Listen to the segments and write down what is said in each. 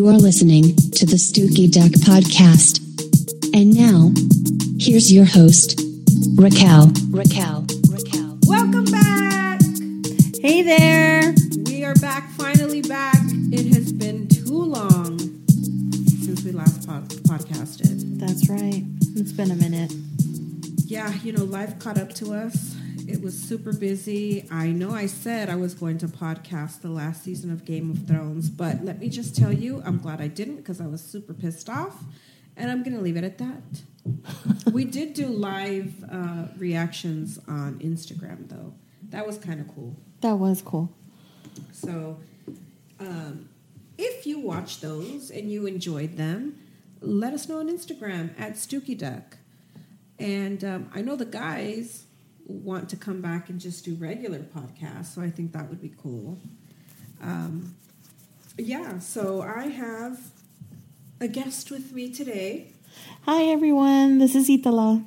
You are listening to the Stooky Duck Podcast. And now, here's your host, Raquel. Raquel. Raquel. Welcome back. Hey there. We are back, finally back. It has been too long since we last pod- podcasted. That's right. It's been a minute. Yeah, you know, life caught up to us. It was super busy. I know I said I was going to podcast the last season of Game of Thrones, but let me just tell you, I'm glad I didn't because I was super pissed off. And I'm going to leave it at that. we did do live uh, reactions on Instagram, though. That was kind of cool. That was cool. So, um, if you watch those and you enjoyed them, let us know on Instagram at Stooky Duck. And um, I know the guys want to come back and just do regular podcasts, so I think that would be cool. Um, yeah, so I have a guest with me today, Hi, everyone. This is Itala.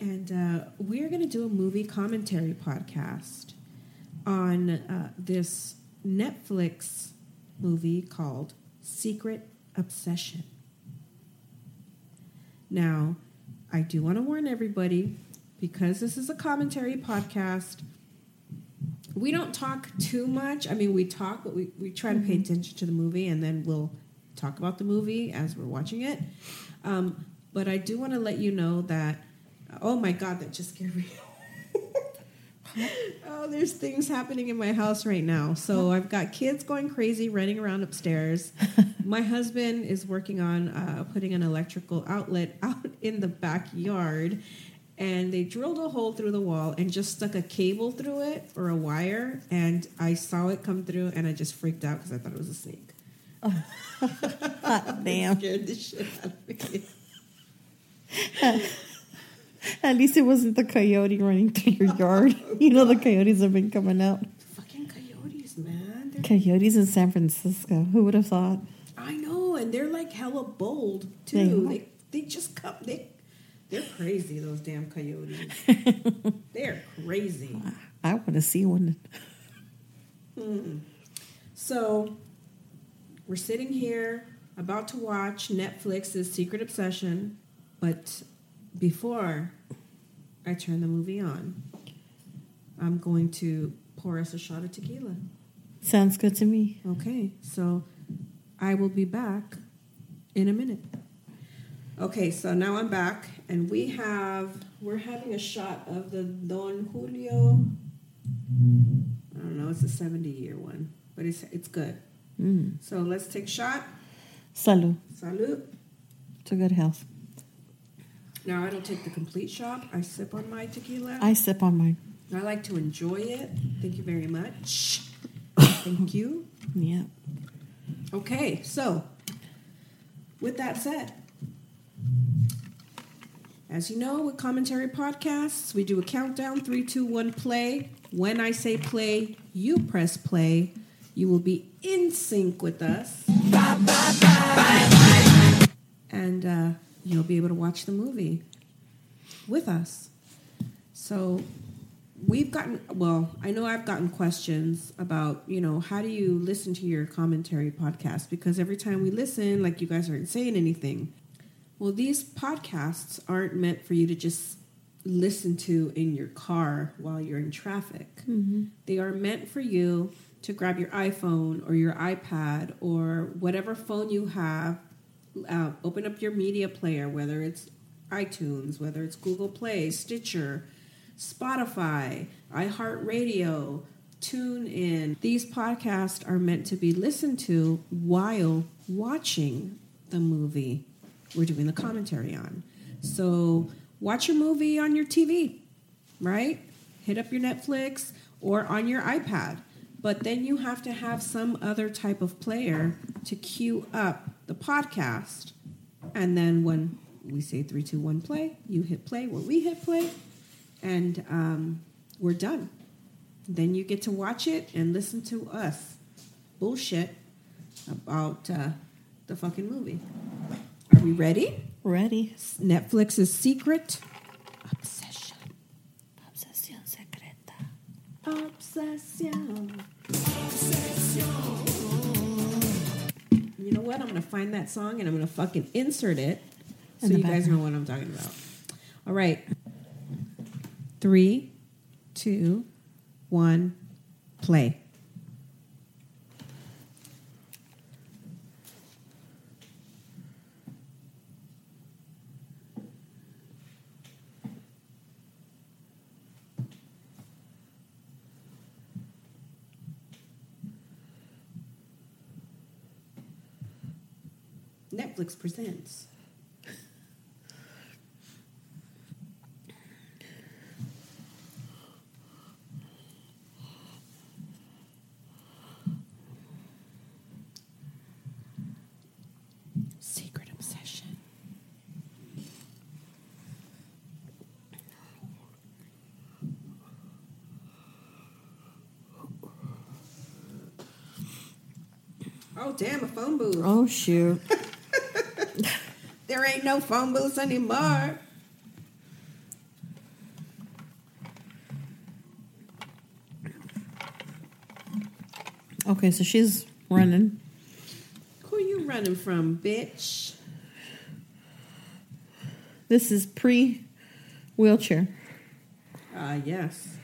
and uh, we're going to do a movie commentary podcast on uh, this Netflix movie called Secret Obsession. Now, I do want to warn everybody because this is a commentary podcast. We don't talk too much. I mean, we talk, but we, we try to pay attention to the movie and then we'll talk about the movie as we're watching it. Um, but I do want to let you know that, oh my God, that just scared me. oh, there's things happening in my house right now. So I've got kids going crazy, running around upstairs. my husband is working on uh, putting an electrical outlet out in the backyard. And they drilled a hole through the wall and just stuck a cable through it or a wire. And I saw it come through and I just freaked out because I thought it was a snake. Hot damn. Scared the shit out of me. At least it wasn't the coyote running through your yard. Oh, you know, the coyotes have been coming out. Fucking coyotes, man. They're Coyotes in San Francisco. Who would have thought? I know, and they're like hella bold too. are. They they just come they they're crazy, those damn coyotes. they're crazy. I want to see one. So we're sitting here about to watch Netflix's Secret Obsession, but before I turn the movie on, I'm going to pour us a shot of tequila. Sounds good to me. Okay, so I will be back in a minute. Okay, so now I'm back, and we have we're having a shot of the Don Julio. I don't know, it's a 70 year one, but it's it's good. Mm. So let's take a shot. Salud. Salud. To good health. Now I don't take the complete shot. I sip on my tequila. I sip on mine. I like to enjoy it. Thank you very much. Thank you. Yeah. Okay, so with that said, as you know, with commentary podcasts, we do a countdown three, two, one, play. When I say play, you press play. You will be in sync with us. And uh, you'll be able to watch the movie with us. So we've gotten well i know i've gotten questions about you know how do you listen to your commentary podcast because every time we listen like you guys aren't saying anything well these podcasts aren't meant for you to just listen to in your car while you're in traffic. They are meant for you to grab your iphone or your ipad or whatever phone you have uh, open up your media player whether it's itunes whether it's google play stitcher Spotify, iHeartRadio, TuneIn. These podcasts are meant to be listened to while watching the movie we're doing the commentary on. So watch your movie on your TV, right? Hit up your Netflix or on your iPad. But then you have to have some other type of player to queue up the podcast. And then when we say three, two, one, play, you hit play where we hit play, and um, we're done. Then you get to watch it and listen to us bullshit about uh, the fucking movie. We ready? Ready. Netflix's secret obsession. Obsesión secreta. Obsession. Obsession. You know what? I'm gonna find that song and I'm gonna fucking insert it so In the you guys know what I'm talking about. All right. Three, two, one, play. Netflix presents. Secret obsession. Oh damn, a phone booth. Oh shoot. There ain't no phone booths anymore. Okay, so she's running. Who are you running from, bitch? This is pre wheelchair. Uh yes.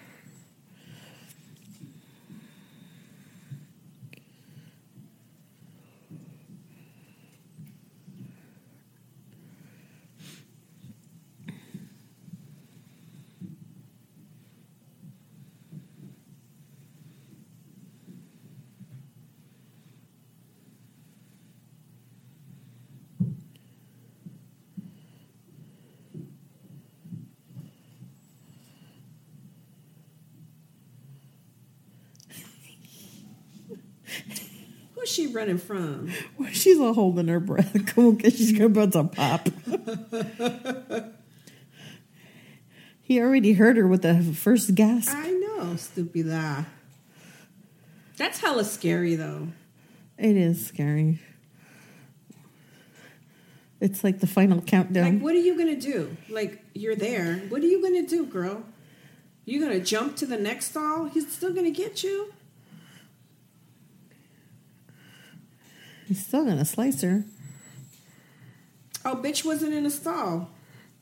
Who's she running from? Well, She's all holding her breath. Come on, 'cause she's about to pop. he already heard her with the first gasp. I know, stupida. That's hella scary though. It is scary. It's like the final countdown. Like, what are you gonna do? Like, you're there. What are you gonna do, girl? You gonna jump to the next stall? He's still gonna get you. He's still gonna slice her. Oh, bitch wasn't in a stall.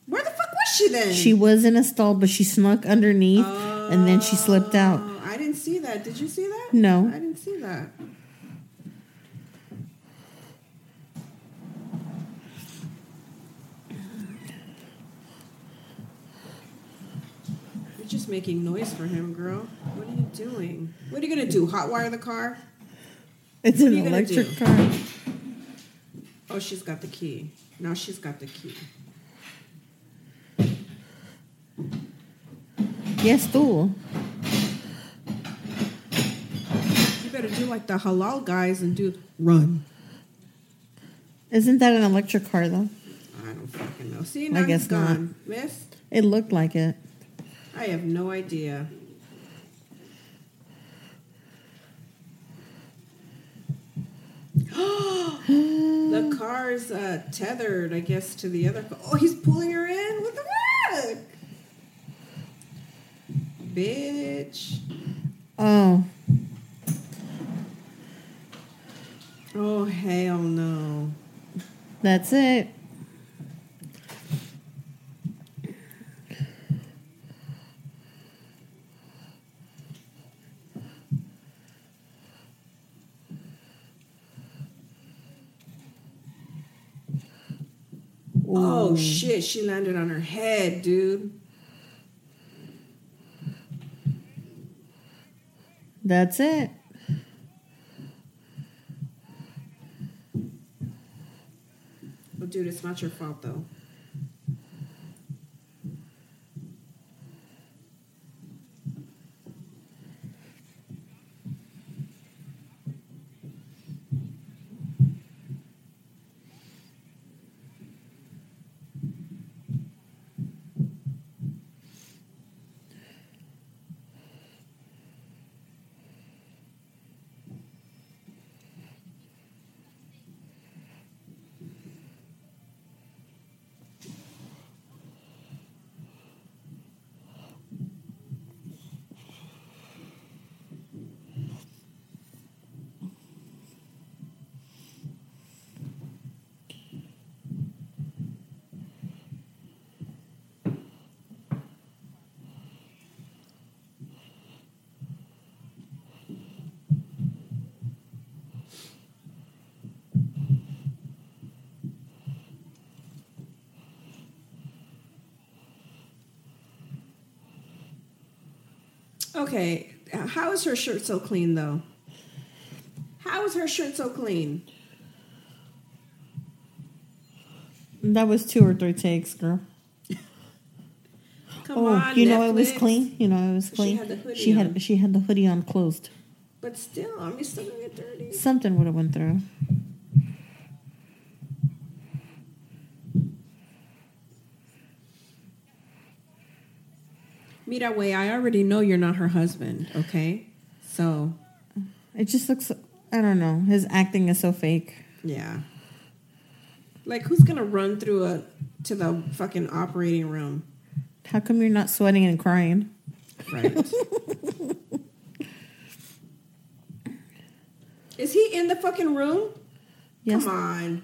Where the fuck was she then? She was in a stall, but she snuck underneath, and then she slipped out. Oh, I didn't see that. Did you see that? No. I didn't see that. You're just making noise for him, girl. What are you doing? What are you gonna do? Hotwire the car? It's an are you gonna electric car. Oh, she's got the key. Now she's got the key. Yes, tú. You better do like the halal guys and do run. Isn't that an electric car though? I don't fucking know. See, now guess he's not. Miss, It looked like it. I have no idea. the car's uh, tethered, I guess, to the other car. Oh, he's pulling her in? What the fuck? Bitch. Oh, Oh, hell no. that's it. Oh, shit. She landed on her head, dude. That's it. Oh, dude, it's not your fault, though. Okay, how is her shirt so clean though? How is her shirt so clean? That was two or three takes, girl. Come oh, on, you know it was clean. You know it was She clean. had the hoodie she on. had she had the hoodie on closed. But still, I mean, still gonna get dirty. Something would have went through. Mira, way, I already know you're not her husband. Okay, so It just looks. I don't know. His acting is so fake. yeah, like who's gonna run through a to the fucking operating room? How come you're not sweating and crying? Right. Is he in the fucking room? Yes. Come on.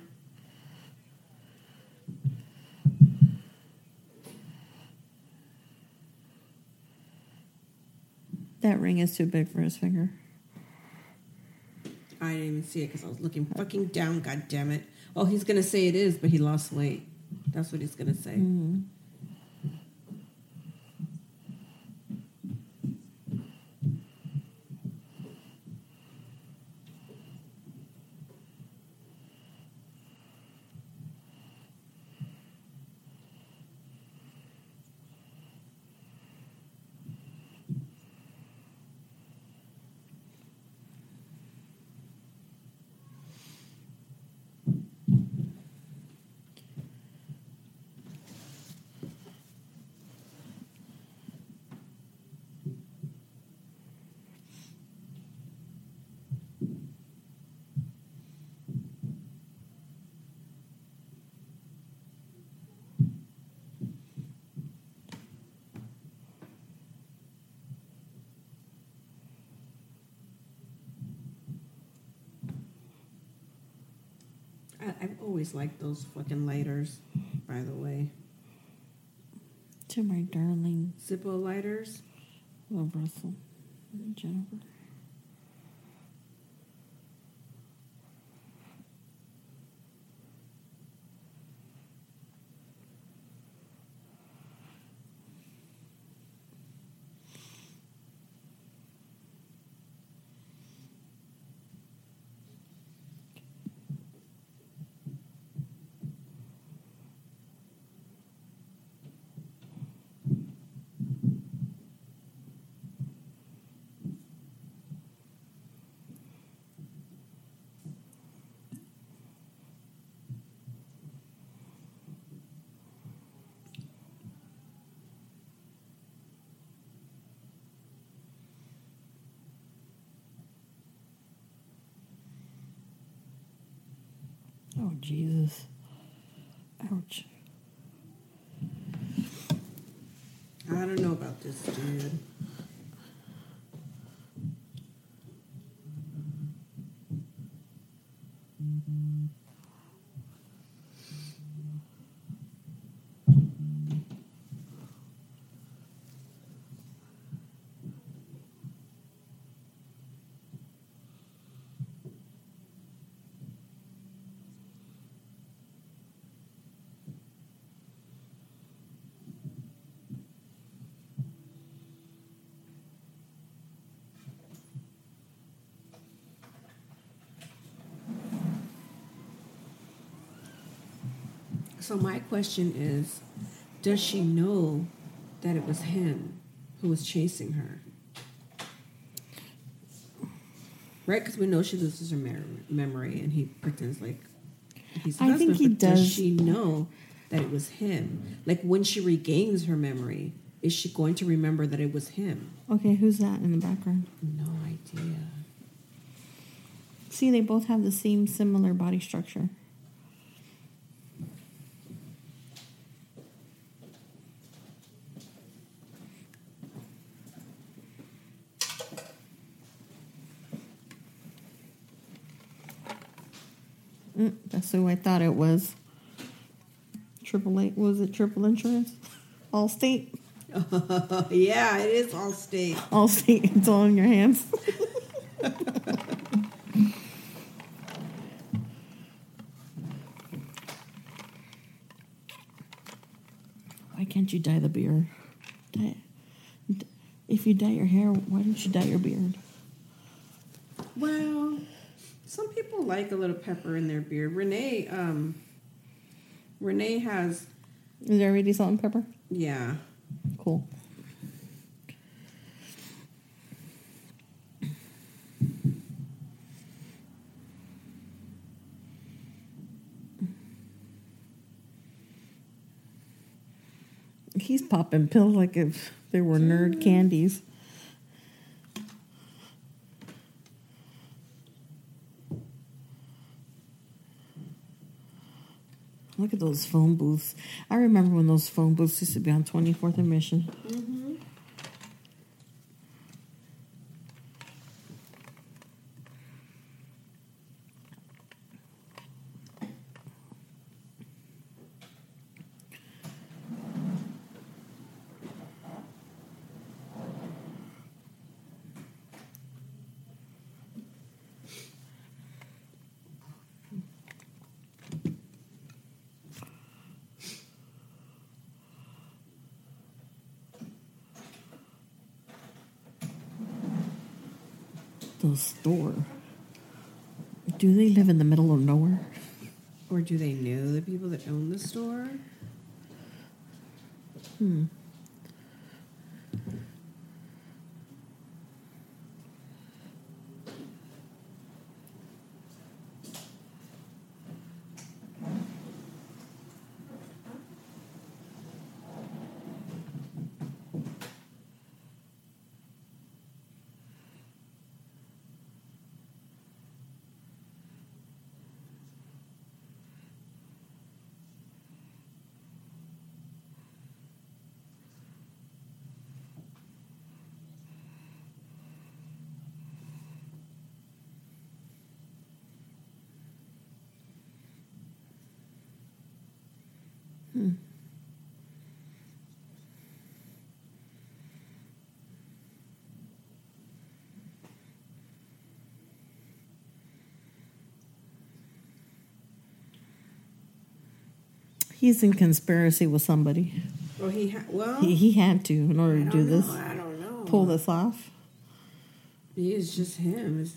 That ring is too big for his finger. I didn't even see it because I was looking fucking down. God damn it! Oh, he's gonna say it is, but he lost weight. That's what he's gonna say. I, I've always liked those fucking lighters. By the way, To my darling Zippo lighters. love Russell, Jennifer. I don't know about this dude. So my question is, does she know that it was him who was chasing her? Right, because we know she loses her memory, and he pretends like he's. I think he Does does- she know that it was him? Like when she regains her memory, is she going to remember that it was him? Okay, who's that in the background? No idea. See, they both have the same similar body structure. Mm, that's who I thought it was. Triple A was it Triple Insurance? Allstate. yeah, it is all state. Allstate. It's all in your hands. Why can't you dye the beard? Dye. If you dye your hair, why don't you dye your beard? Well, some people like a little pepper in their beer. Renee, um, Renee has, Is there already salt and pepper? yeah. Cool. He's popping pills like if they were nerd candies. Look at those phone booths. I remember when those phone booths used to be on 24th and Mission. Mm-hmm. Store. Do they live in the middle of nowhere? Or do they know the people that own the store? Hmm. He's in conspiracy with somebody. Or he, ha- well, He, he had to in order to don't know. this, I don't know. pull this off. He is just him. It's,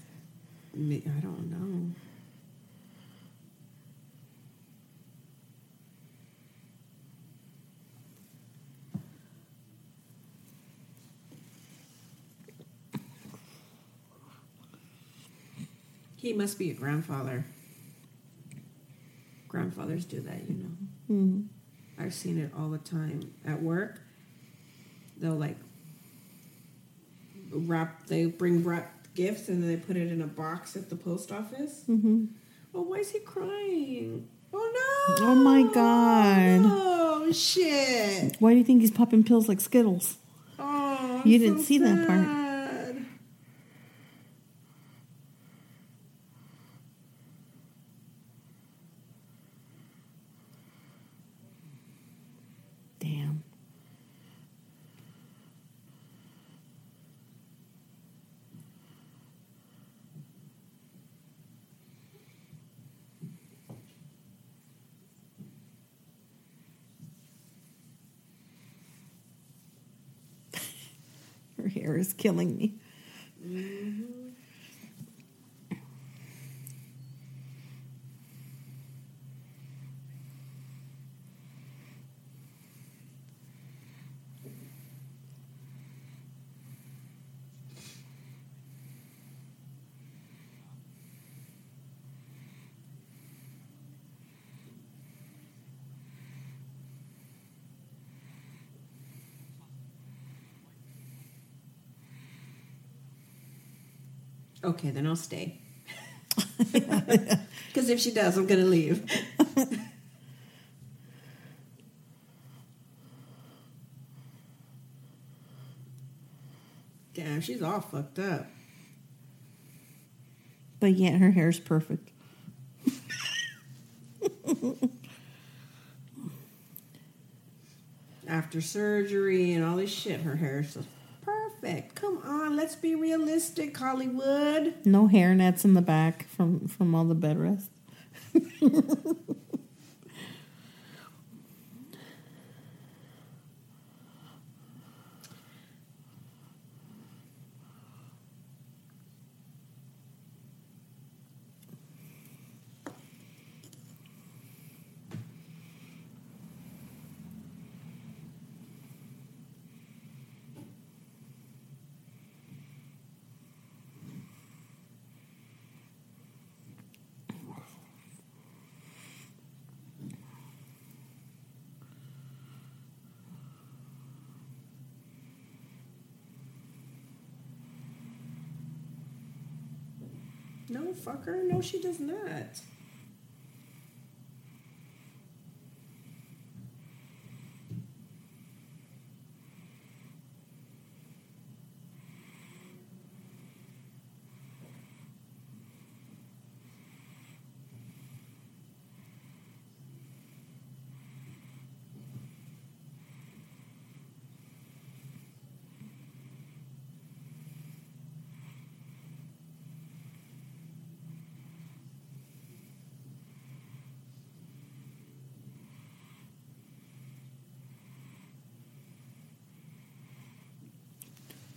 me- I don't know. He must be a grandfather. Grandfathers do that, you know. Hmm. I've seen it all the time at work. They'll like wrap. They bring wrap gifts and then they put it in a box at the post office. hmm Oh, why is he crying? Oh no! Oh, my God. Oh shit! Why do you think he's popping pills like Skittles? Oh, I'm You didn't so see that part. sad. Damn. Her hair is killing me. Okay, then I'll stay. Because if she does, I'm gonna leave. Damn, she's all fucked up. But yet her hair's perfect. After surgery and all this shit, her hair is just perfect. Come on, let's be realistic, Hollywood. No hair nets in the back from from all the bed rest. No. No, she does not.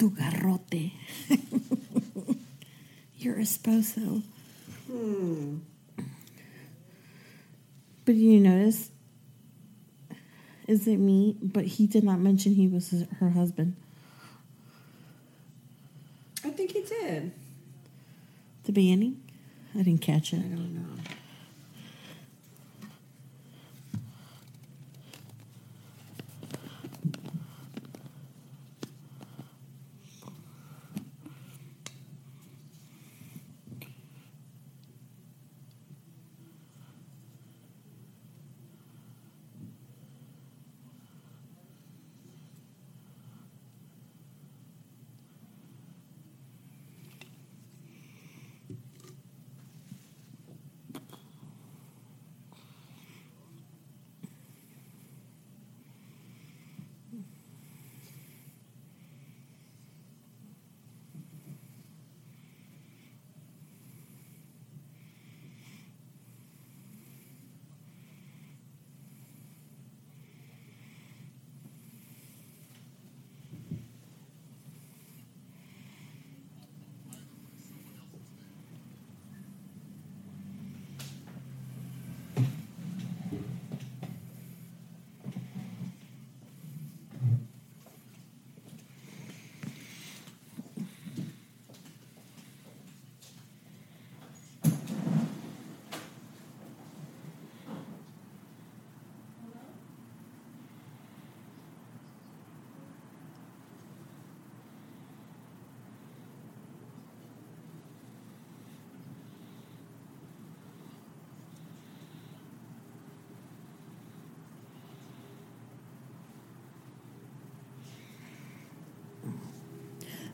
Tu garrote. Your esposo. Hmm. But you notice, is it me? But he did not mention he was his, her husband. I think he did. The beginning? I didn't catch it. I don't know.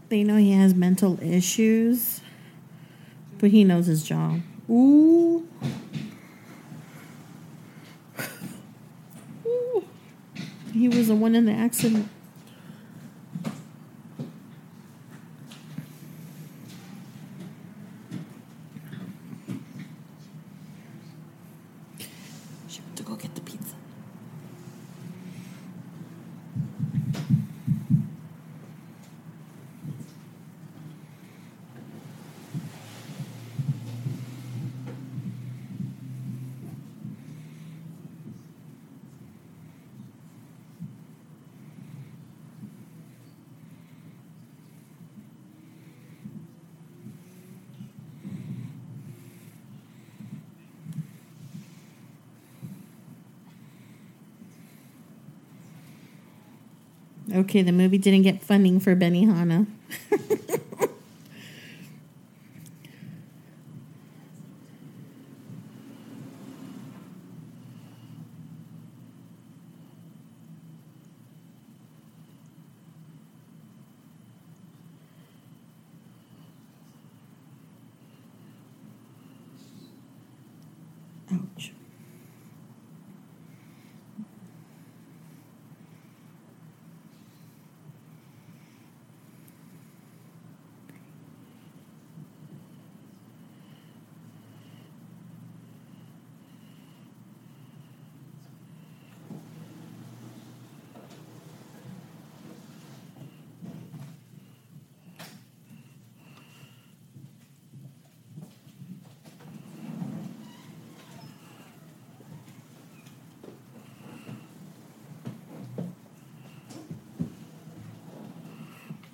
They know he has mental issues, but he knows his job. Ooh. Ooh. He was the one in the accident. Okay, the movie didn't get funding for Benihana.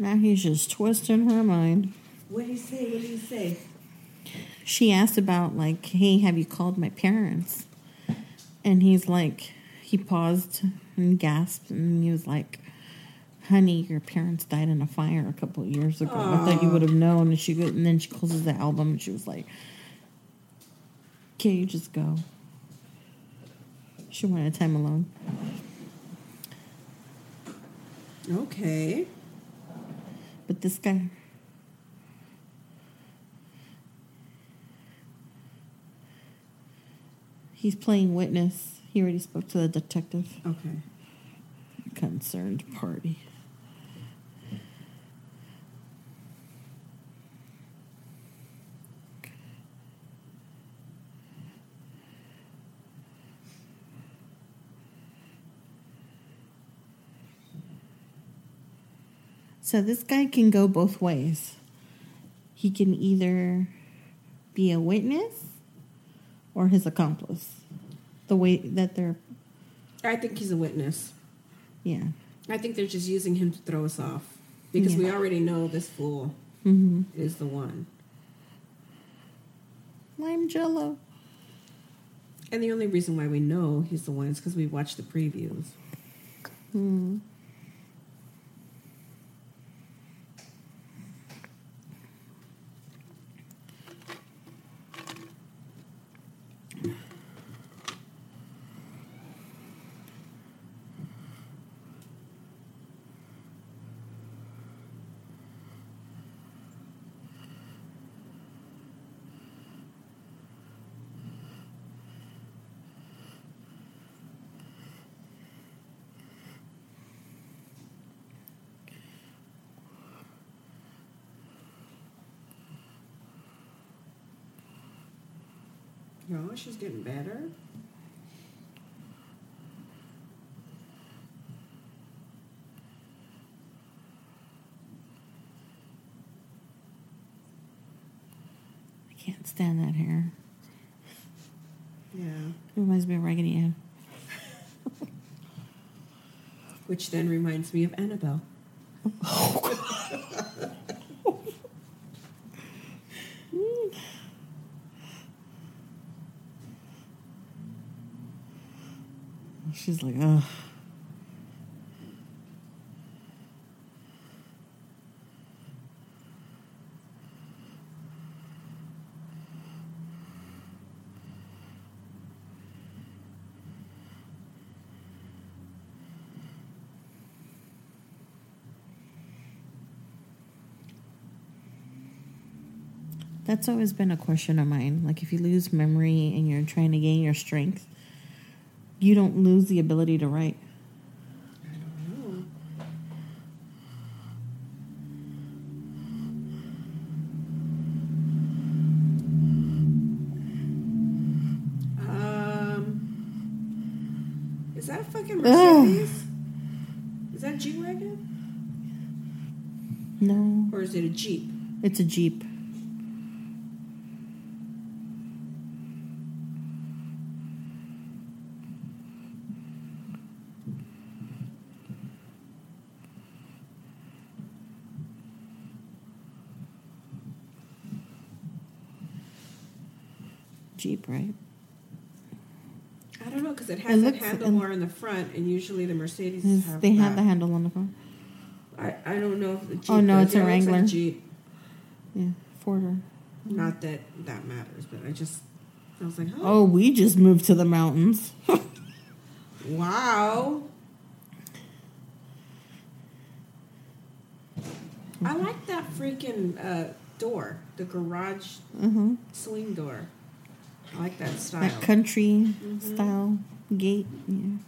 Now he's just twisting her mind. What did he say? What did he say? She asked about, like, hey, have you called my parents? And he's like, he paused and gasped and he was like, honey, your parents died in a fire a couple years ago. I thought you would have known. And she go, and then she closes the album and she was like, "Can you just go?" She wanted time alone. Okay. But this guy, he's playing witness. He already spoke to the detective. Okay. Concerned party. So this guy can go both ways. He can either be a witness or his accomplice. The way that they're, I think he's a witness. yeah. I think they're just using him to throw us off because we already know this fool Mm-hmm. is the one. Lime jello. And the only reason why we know he's the one is because we watched the previews. Hmm. No, she's getting better. I can't stand that hair. Yeah. It reminds me of Raggedy Ann. Which then reminds me of Annabelle. She's like, ugh. That's always been a question of mine. Like, if you lose memory and you're trying to gain your strength, you don't lose the ability to write. I don't know. Um, is that a fucking Mercedes? Is that G wagon No, or is it a Jeep? it's a. Jeep, right? I don't know because it has It looks- handlebar in the front, and usually the Mercedes have they have that. the handle on the front. I, I don't know if the Jeep. Oh, no, it's a it looks like Wrangler. Jeep. Yeah, Forder. Not that that matters, but I just I was like, oh, Oh, we just moved to the mountains. wow. I like that freaking uh, door, the garage hmm swing door. I like that style. That country style gate. Yeah.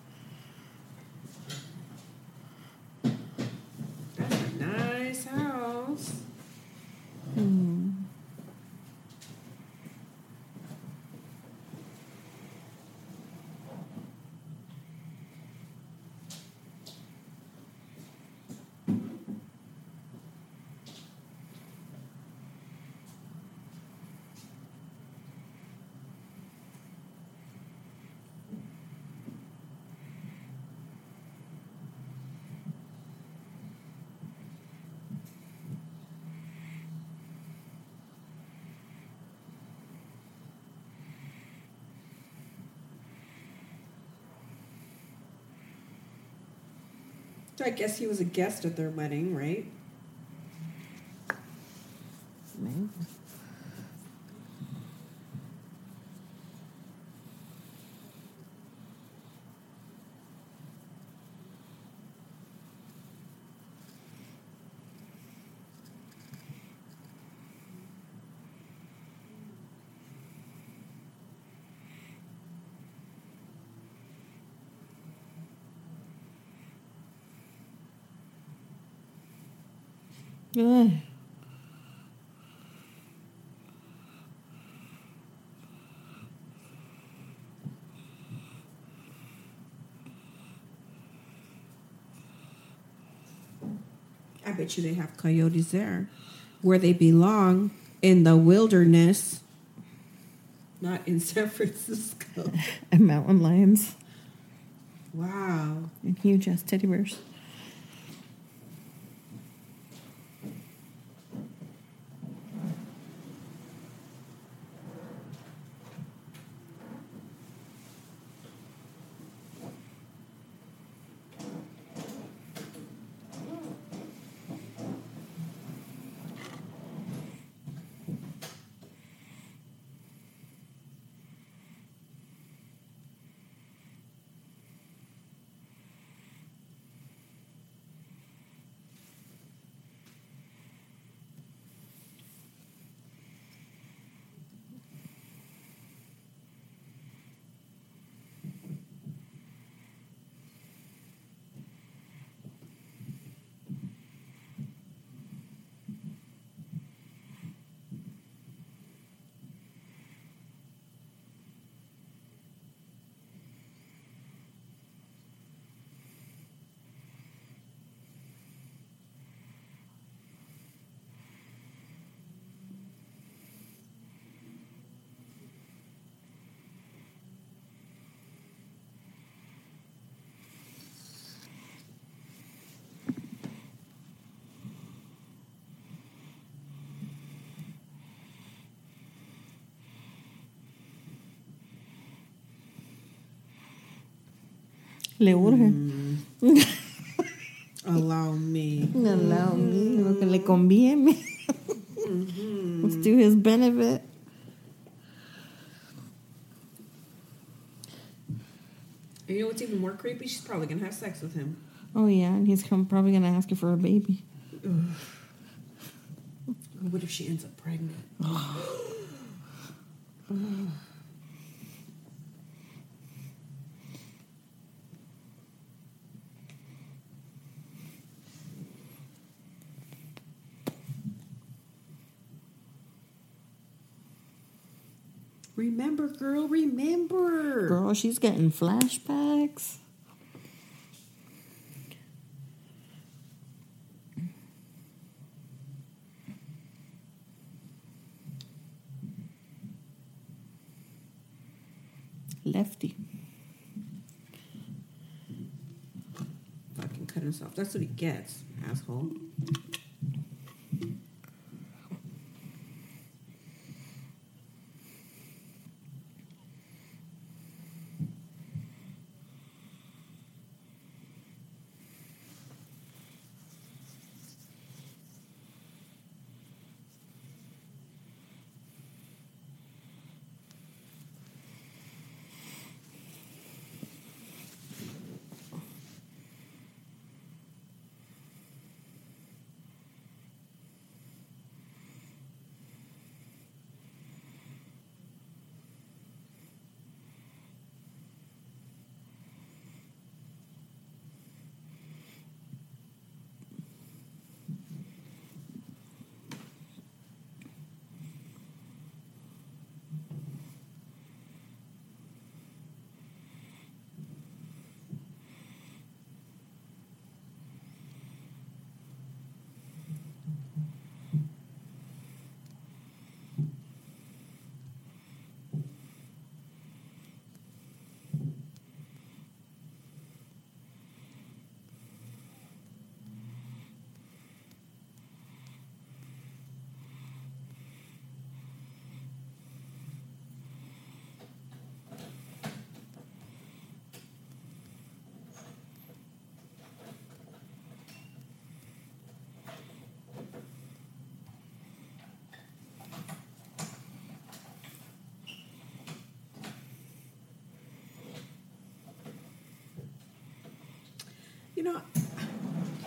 I guess he was a guest at their wedding, right? Maybe. I bet you they have coyotes there, where they belong in the wilderness, not in San Francisco. And mountain lions Wow. and huge ass teddy bears. Le urge. Mm. Allow me. Allow me, mm-hmm. lo que le conviene. Let's do his benefit. And you know what's even more creepy? She's probably gonna have sex with him. Oh yeah, and he's come, probably gonna ask her for a baby. What if she ends up pregnant? Remember, girl, remember. Girl, she's getting flashbacks. Lefty. Fucking cut himself. That's what he gets, asshole.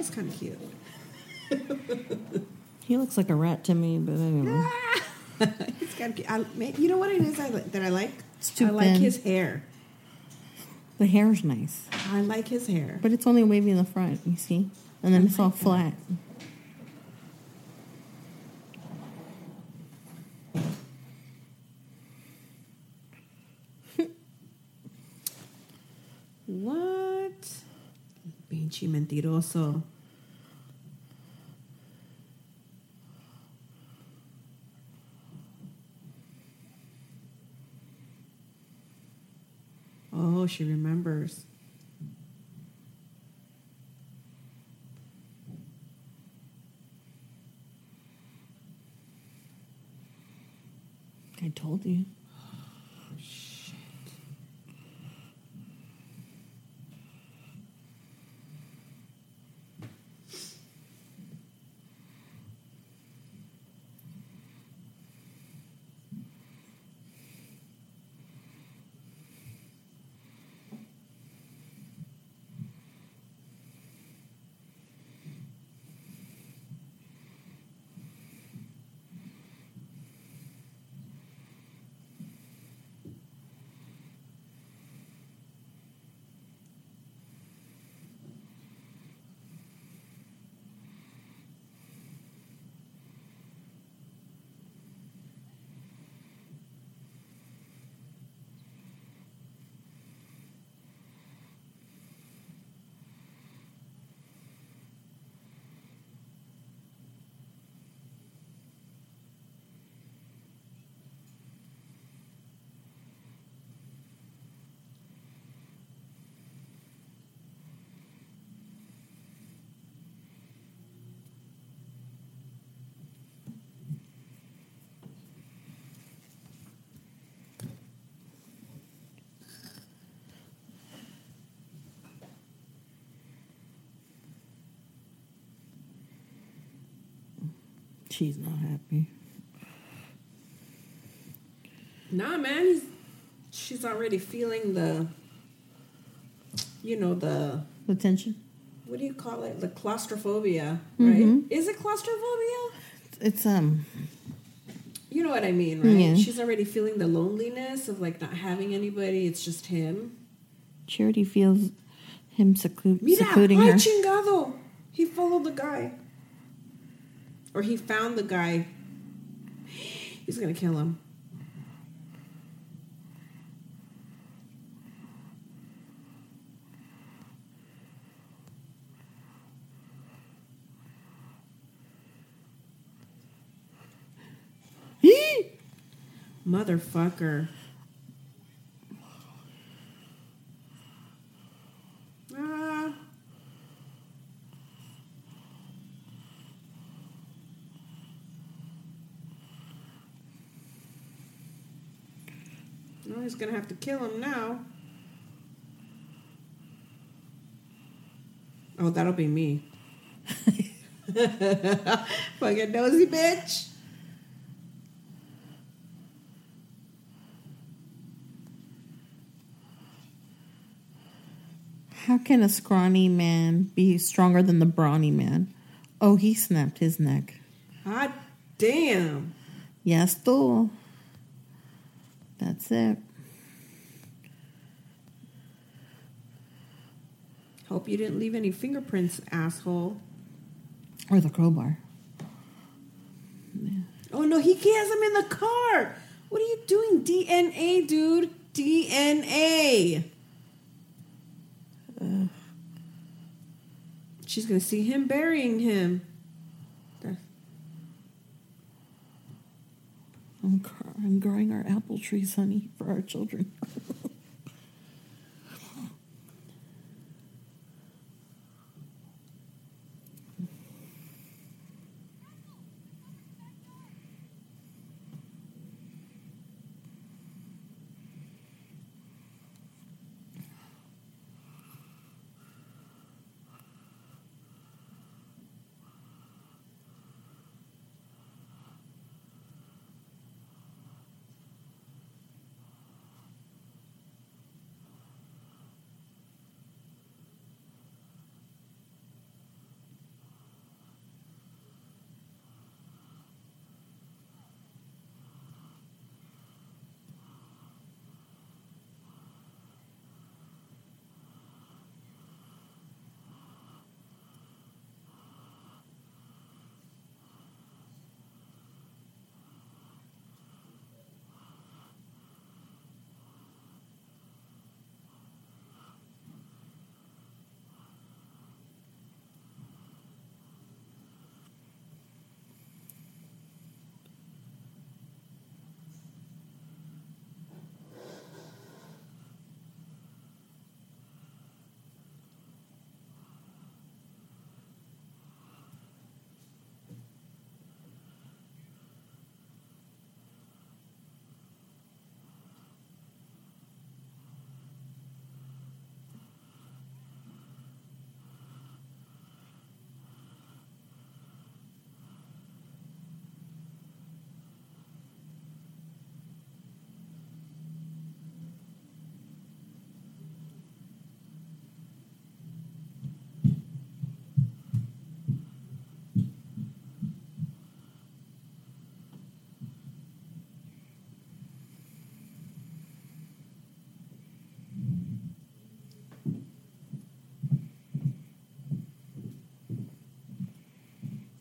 He's kind of cute. He looks like a rat to me, but anyway. he's kind of cute. I, you know what it is I, that I like? It's too I like thin. his hair. The hair's nice. I like his hair. But it's only wavy in the front, you see? And then it's all flat. What? Pinche mentiroso. Oh, she remembers. I told you. She's not happy. Nah, man, she's already feeling the, you know, the, The tension? what do you call it? The claustrophobia, Mm-hmm. right? Is it claustrophobia? It's um You know what I mean, right? Yeah. She's already feeling the loneliness of like not having anybody. It's just him. Charity feels him seclu- Mira, secluding ay her. chingado. He followed the guy. Or he found the guy. He's gonna kill him. Motherfucker. Ah. He's gonna have to kill him now. Oh, that'll be me. Fucking nosy bitch. How can a scrawny man be stronger than the brawny man? Oh, he snapped his neck. Hot damn. Yes, tú. That's it. Hope you didn't leave any fingerprints, asshole. Or the crowbar. Oh no, he has them in the car. What are you doing? DNA, dude. DNA. She's gonna see him burying him. I'm growing our apple trees, honey, for our children.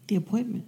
The appointment.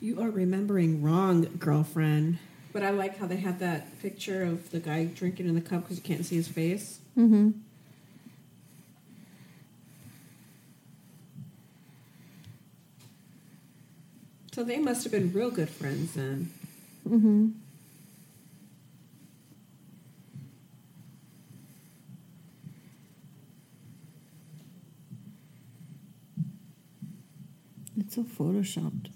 You are remembering wrong, girlfriend. But I like how they had that picture of the guy drinking in the cup because you can't see his face. Mm-hmm. So they must have been real good friends then. Mm-hmm. It's so photoshopped.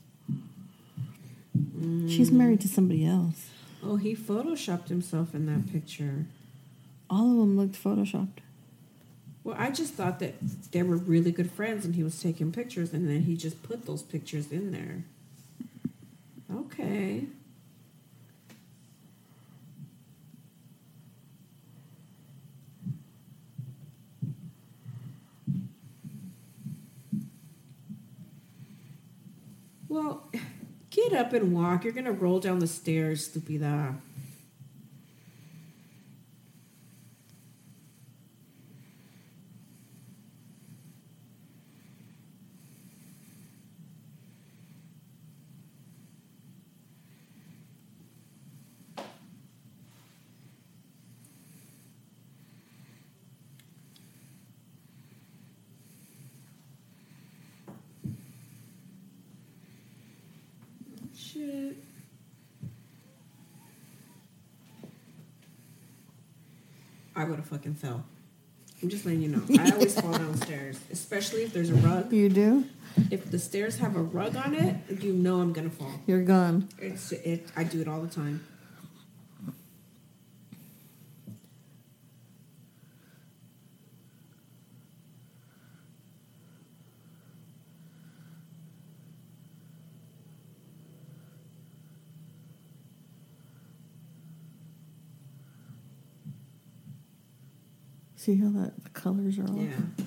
She's married to somebody else. Oh, he photoshopped himself in that picture. All of them looked photoshopped. Well, I just thought that they were really good friends and he was taking pictures and then he just put those pictures in there. Okay. Well, get up and walk. You're going to roll down the stairs, stupida. Shit. I would have fucking fell. I'm just letting you know. I always fall downstairs, especially if there's a rug. You do? If the stairs have a rug on it, you know I'm gonna fall. You're gone. It's it. I do it all the time. See how that the colors are all Yeah.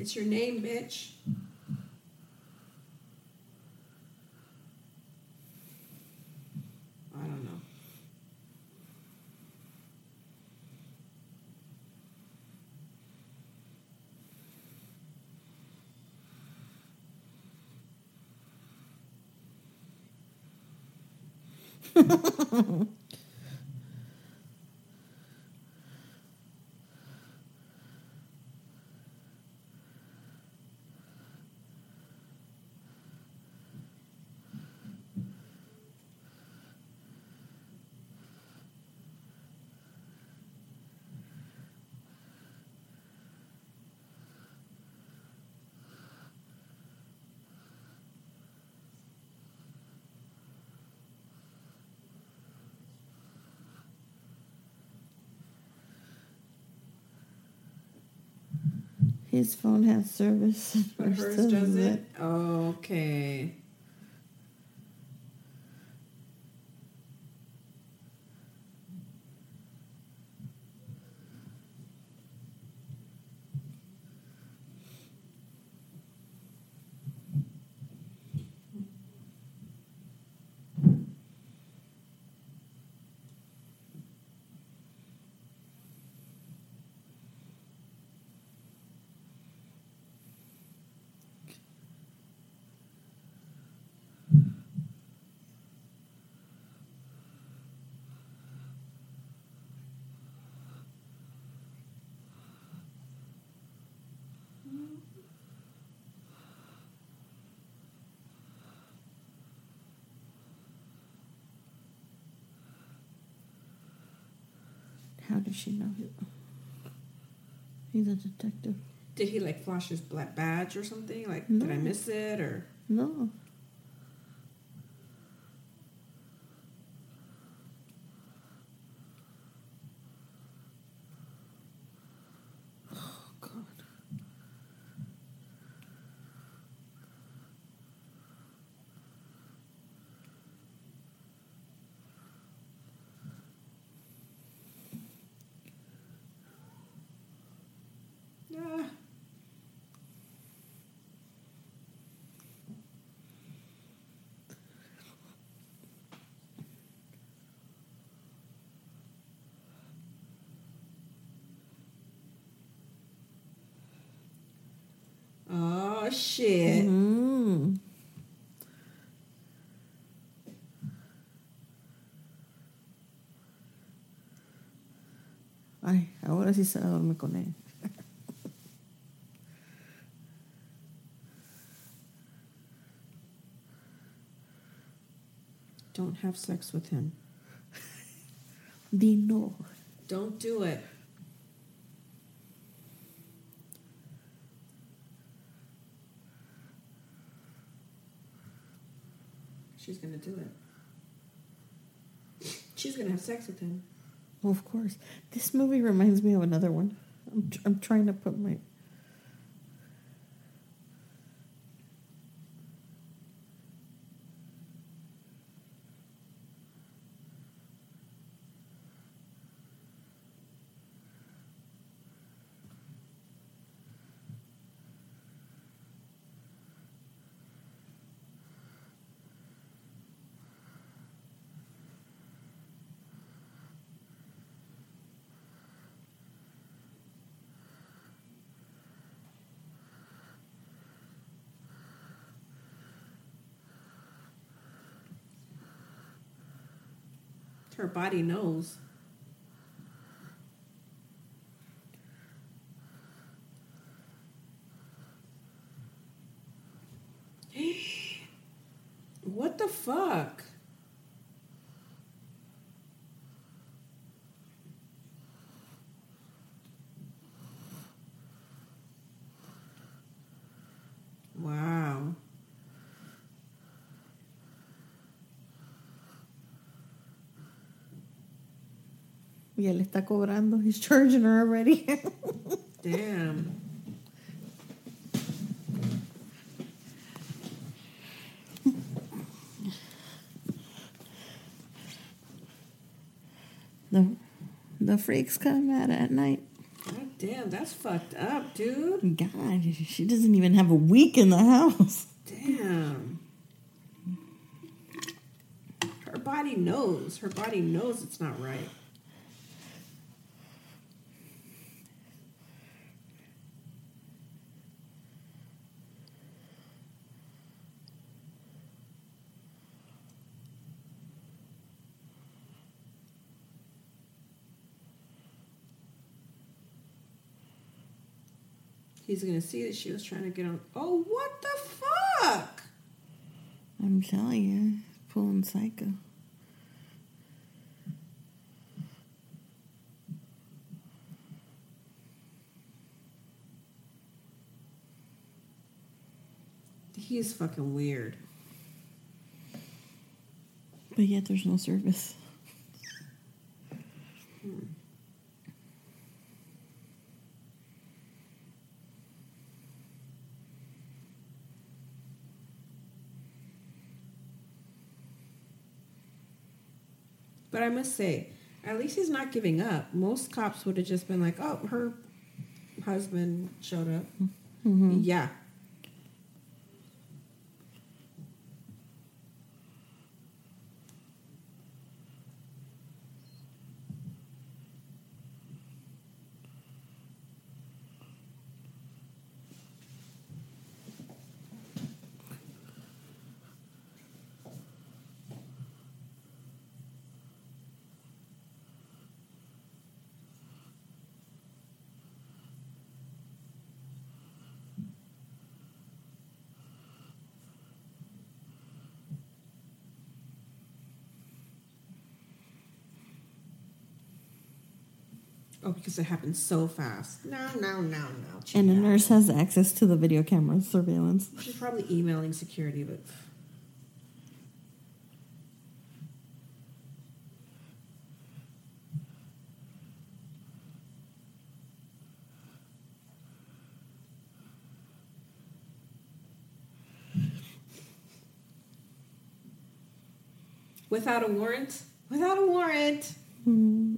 It's your name, bitch. I don't know. His phone has service. But hers does that- it? Okay. How does she know it? He's a detective. Did he like flash his black badge or something? Like, did I miss it or? No. Oh shit. Mm. Ay, ahora sí se va a dormir con él. Don't have sex with him. Di no. Don't do it. She's gonna do it. She's gonna have sex with him. Well, of course. This movie reminds me of another one. I'm, tr- I'm trying to put my. Her body knows. what the fuck? Wow. Y él está cobrando. He's charging her already. Damn. the, the freaks come out at night. God Damn, that's fucked up, dude. God, she doesn't even have a week in the house. Damn. Her body knows. Her body knows it's not right. He's gonna see that she was trying to get on. Oh, what the fuck? I'm telling you, pulling psycho. He is fucking weird. But yet there's no service. But I must say, at least he's not giving up. Most cops would have just been like, "Oh, her husband showed up." Mm-hmm. Yeah. Oh, because it happened so fast. No, no, no, no. And the Chia. nurse has access to the video camera surveillance. She's probably emailing security, but without a warrant, without a warrant. Hmm.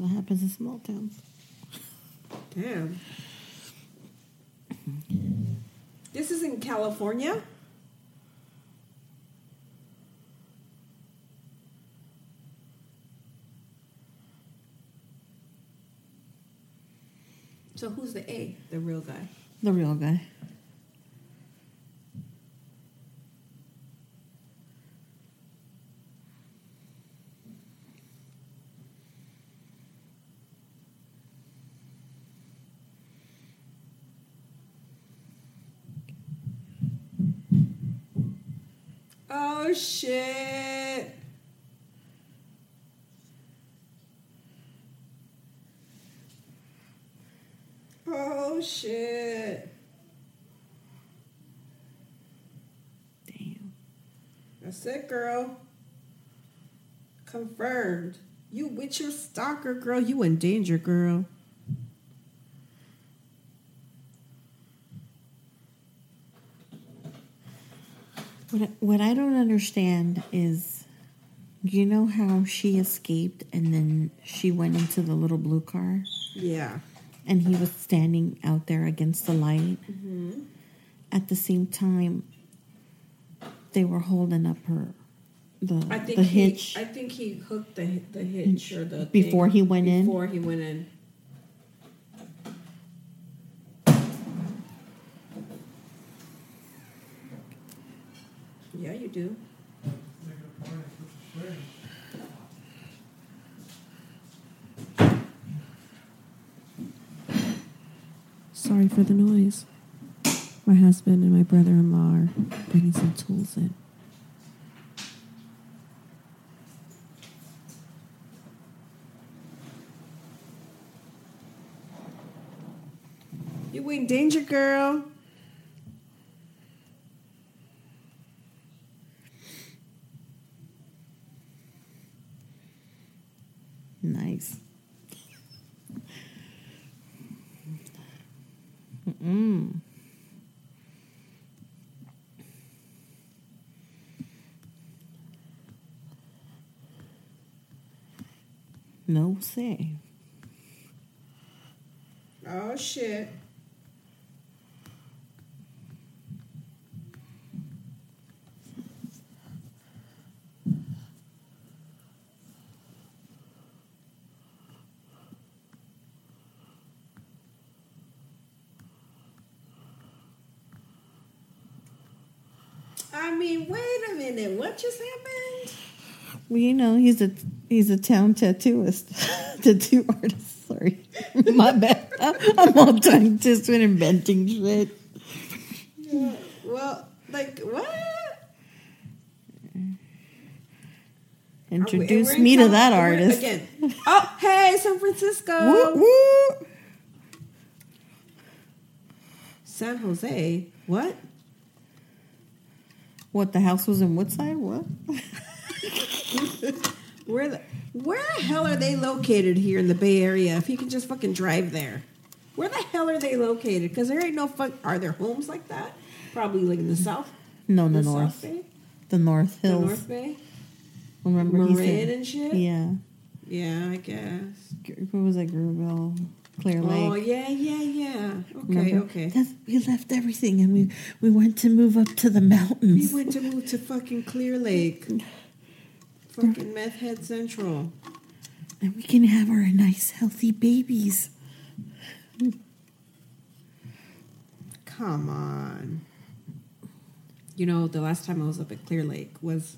That's what happens in small towns. Damn. This is in California? So who's the A, the real guy? The real guy. Oh shit. Oh shit. Damn. That's it, girl. Confirmed. You with your stalker, girl. You in danger, girl. What I, what I don't understand is, you know how she escaped and then she went into the little blue car Yeah. and he was standing out there against the light. Mm-hmm. At the same time, they were holding up her the I think the he, hitch. I think he hooked the the hitch or the Before thing he went in? Before he went in. do. Sorry for the noise. My husband and my brother in law are bringing some tools in. You in danger, girl. Mm. No say. Oh shit. I mean, wait a minute. What just happened? Well, you know, he's a he's a town tattooist, tattoo artist. Sorry, my bad. I'm all tongue twisted inventing shit. Yeah, well, like what? Introduce me to that artist. again. Oh, hey, San Francisco. San Jose. What? What the house was in Woodside? What? Where the where the hell are they located here in the Bay Area? If you can just fucking drive there, where the hell are they located? Because there ain't no fuck. Are there homes like that? Probably like in the south. No, the the north, the North Hills. the. North Bay, Remember Marin and shit. yeah. yeah, I guess. What was that? Greenville, Clear oh, Lake. Oh yeah, yeah, yeah. Okay, Remember? okay. That's, we left everything and we we went to move up to the mountains. We went to move to fucking Clear Lake, fucking meth head central. and we can have our nice healthy babies. Come on. You know, the last time I was up at Clear Lake was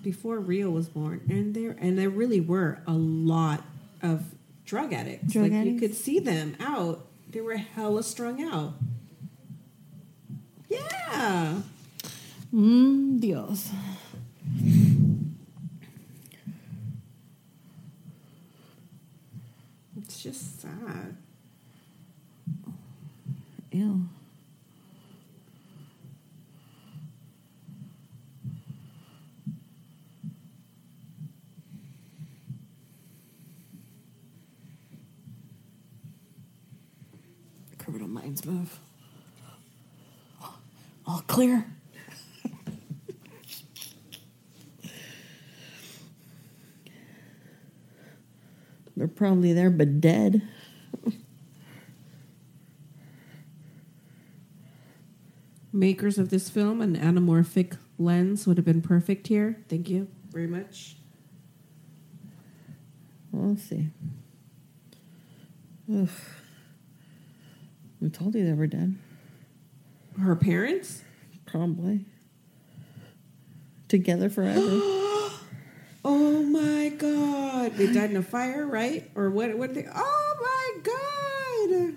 before Rio was born, and there and there really were a lot of drug addicts. Drug like you could see them out. They were hella strung out. Yeah. Mm, Dios. It's just sad. Ew. Minds move. All clear. They're probably there but dead. Makers of this film, an anamorphic lens would have been perfect here. Thank you very much. We'll see. Ugh. I told you they were dead. Her parents? Probably. Together forever. Oh my god. They died in a fire, right? Or what what did they Oh my god.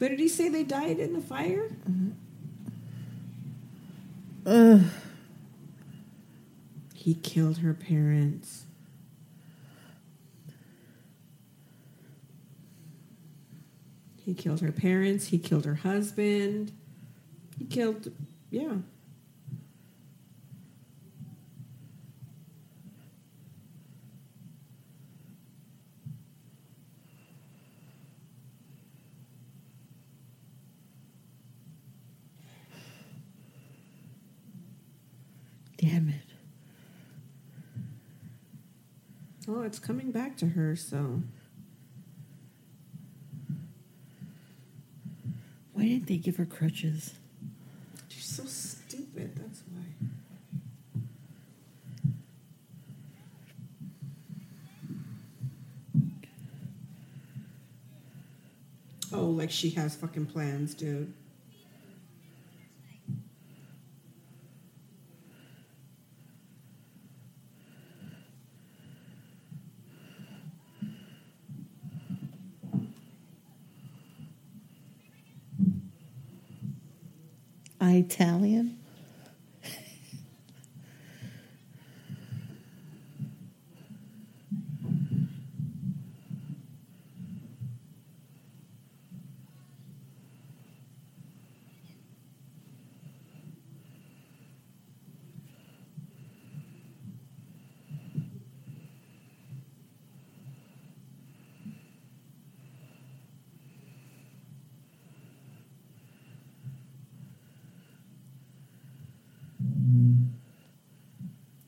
But did he say they died in the fire? Mm-hmm. Ugh. He killed her parents. He killed her parents, he killed her husband. He killed yeah. Damn it. Oh, it's coming back to her, so Why didn't they give her crutches? she's so stupid, that's why. Oh, like she has fucking plans, dude. Italian?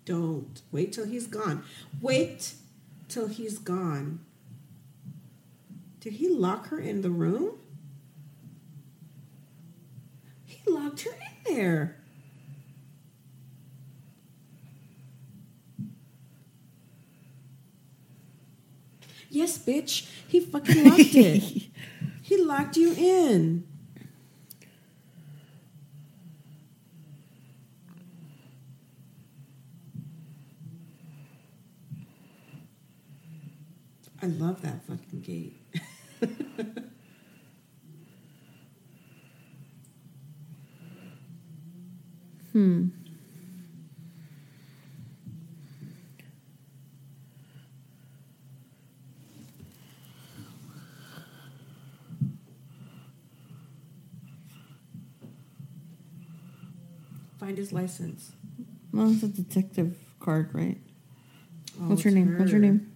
Don't. Wait till he's gone. Wait till he's gone. Did he lock her in the room? He locked her in there. Yes, bitch. He fucking locked it. he locked you in. I love that fucking gate. Hmm. Find his license. Well, it's a detective card, right? Oh, What's her name? What's her name?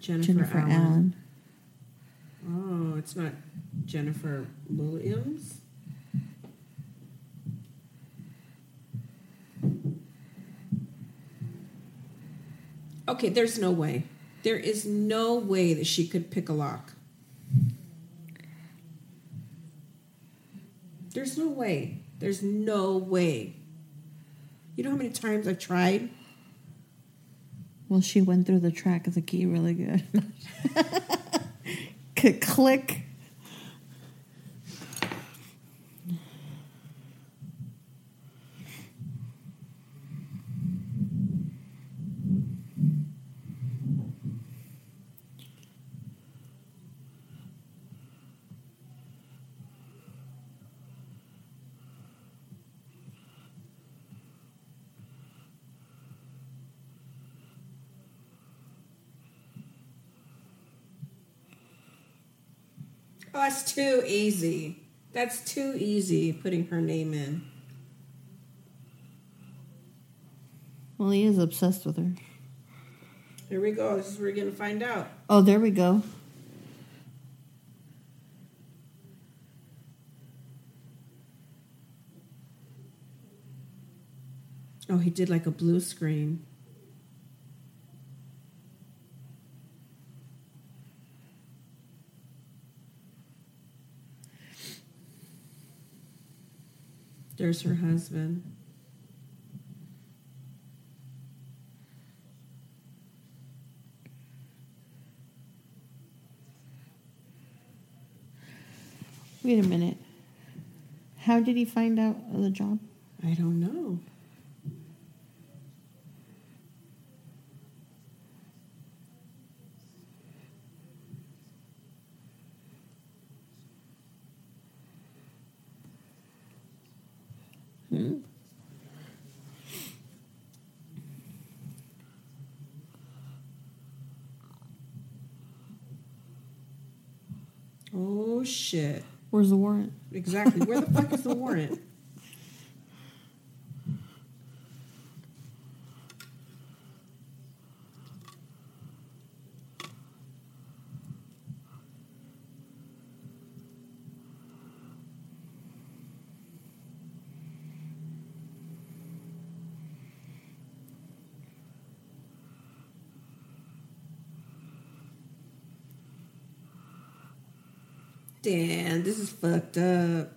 Jennifer, Jennifer Allen. Allen. Oh, it's not Jennifer Williams. Okay, there's no way. There is no way that she could pick a lock. There's no way. There's no way. You know how many times I've tried? Well, she went through the track of the key really good. Click. Oh, that's too easy. That's too easy putting her name in. Well, he is obsessed with her. Here we go. This is where we're going to find out. Oh, there we go. Oh, he did like a blue screen. There's her husband. Wait a minute. How did he find out the job? I don't know. Hmm. Oh shit. Where's the warrant? Exactly. Where the fuck is the warrant? Damn, this is fucked up.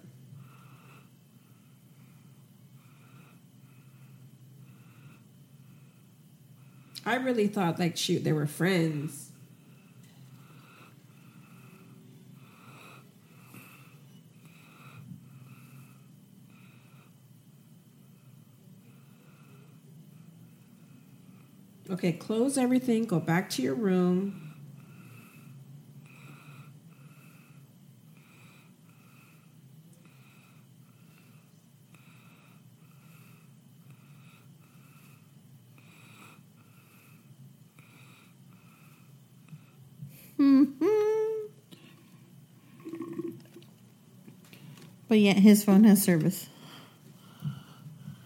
I really thought like shoot they were friends. Okay, close everything, go back to your room. But yet his phone has service.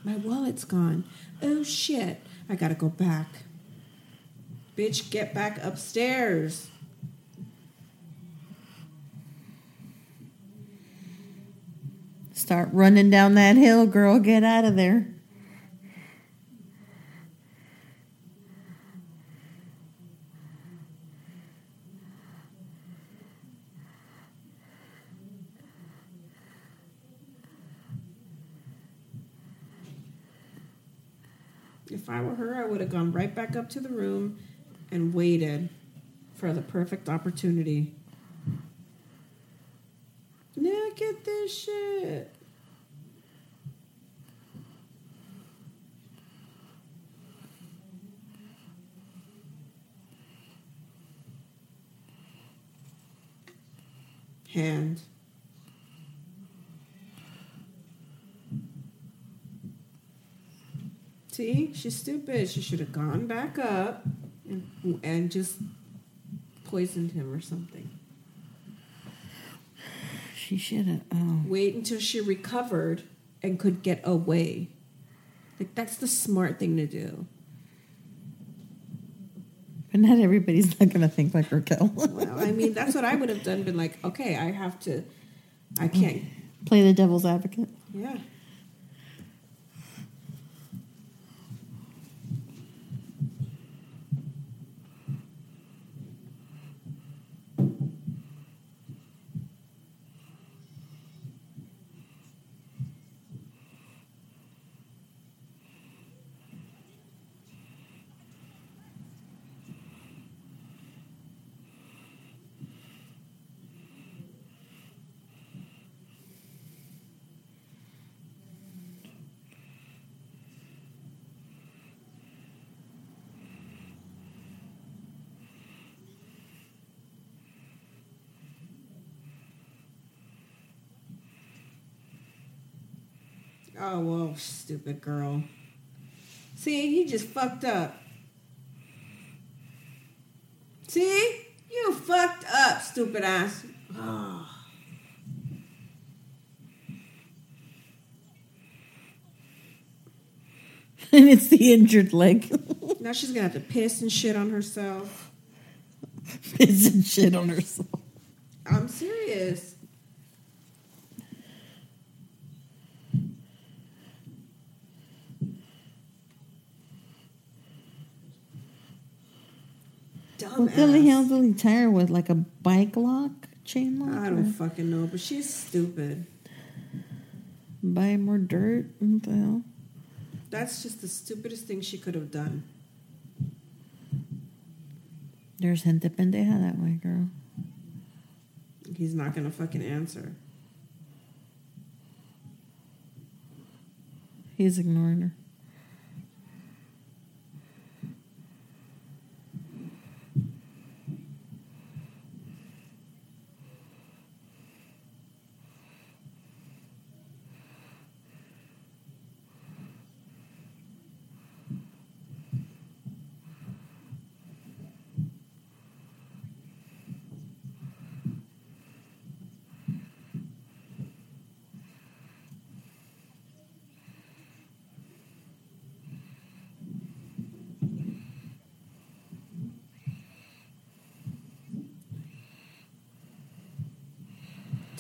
My wallet's gone. Oh shit. I gotta go back. Bitch, get back upstairs. Start running down that hill, girl. Get out of there. If I were her, I would have gone right back up to the room and waited for the perfect opportunity. Look at this shit. Hand. See, she's stupid. She should have gone back up and, and just poisoned him or something. She should have. Um. Oh. Wait until she recovered and could get away. Like that's the smart thing to do. But not everybody's not going to think like Raquel. Well, I mean, that's what I would have done. Been like, okay, I have to. I mm. can't. Play the devil's advocate. Yeah. Oh well, stupid girl. See, he just fucked up. See, you fucked up, stupid ass. Oh. and it's the injured leg. Now she's gonna have to piss and shit on herself. Piss and shit on herself. I'm serious. Well, Billy Dumbass. Helsley tire with like a bike lock, chain lock. I don't fucking know, but she's stupid. buy more dirt. What the hell? That's just the stupidest thing she could have done. There's gente pendeja that way, girl. He's not gonna fucking answer. He's ignoring her.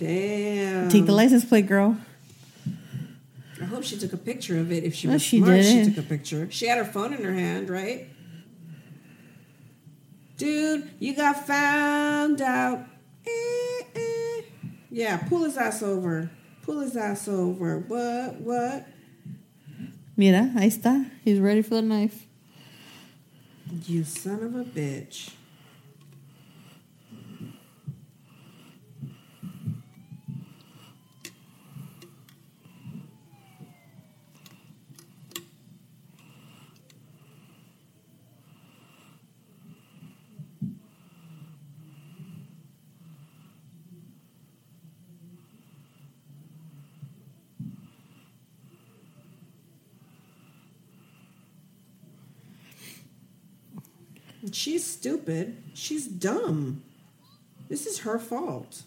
Damn. Take the license plate, girl. I hope she took a picture of it. If she No, was she smart, she didn't. took a picture. She had her phone in her hand, right? Dude, you got found out. Eh, eh. Yeah, pull his ass over. Pull his ass over. What? What? Mira, ahí está. He's ready for the knife. You son of a bitch. And She's stupid. She's dumb. This is her fault.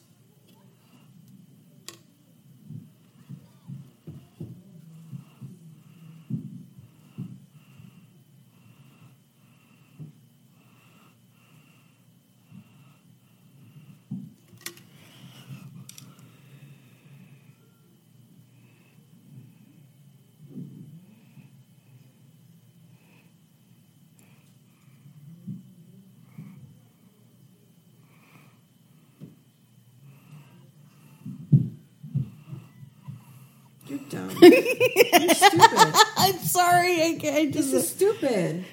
Dumb. You're stupid. I'm sorry. I, I This is stupid.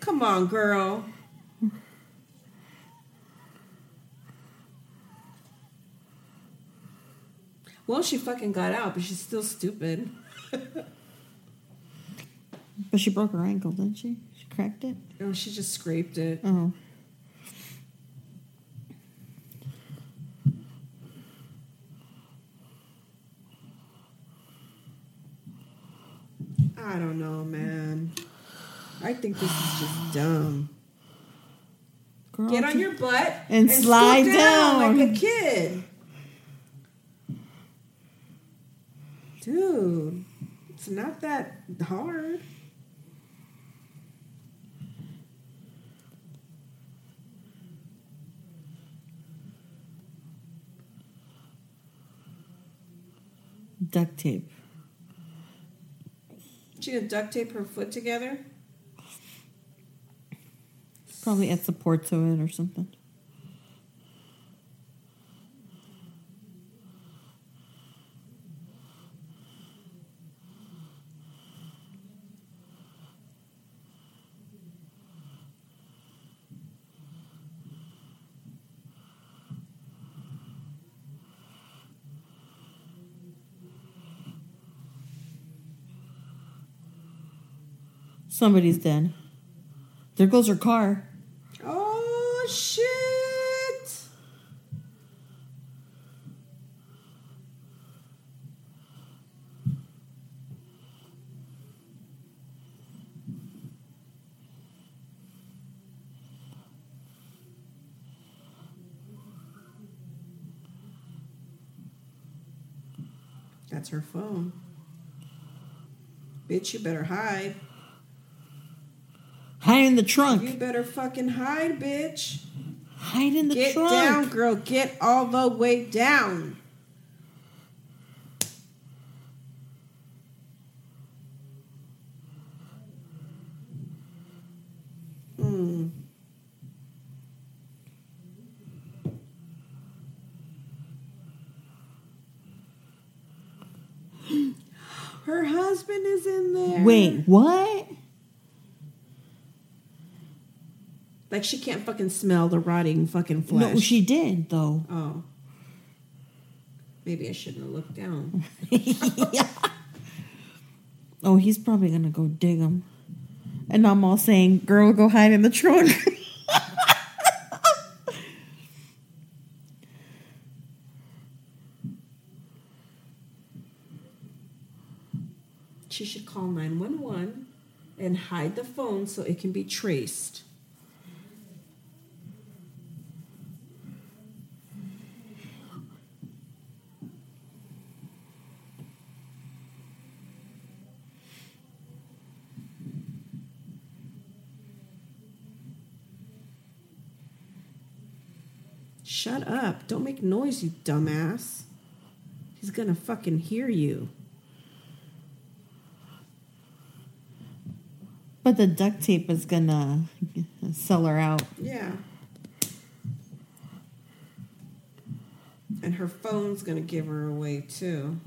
Come on, girl. Well, she fucking got out, but she's still stupid. but she broke her ankle, didn't she? She cracked it. Oh, she just scraped it. Oh. I don't know, man. I think this is just dumb. Girl, Get on your butt And scoot slide down. like a kid. Dude, it's not that hard. duct tape. She gonna duct tape her foot together? Probably add support to it or something. Somebody's dead. There goes her car. Oh shit! That's her phone. Bitch, you better hide. Hide in the trunk. You better fucking hide, bitch. Hide in the Get trunk. down, girl. Get all the way down. Hmm. Her husband is in there. Wait, what? Like she can't fucking smell the rotting fucking flesh. No, she did though. Oh. Maybe I shouldn't have looked down. Oh, he's probably gonna go dig him. And I'm all saying, "Girl, go hide in the trunk." She should call 911 and hide the phone so it can be traced. Shut up. Don't make noise, you dumbass. He's gonna fucking hear you. but the duct tape is gonna sell her out. Yeah. And her phone's gonna give her away too.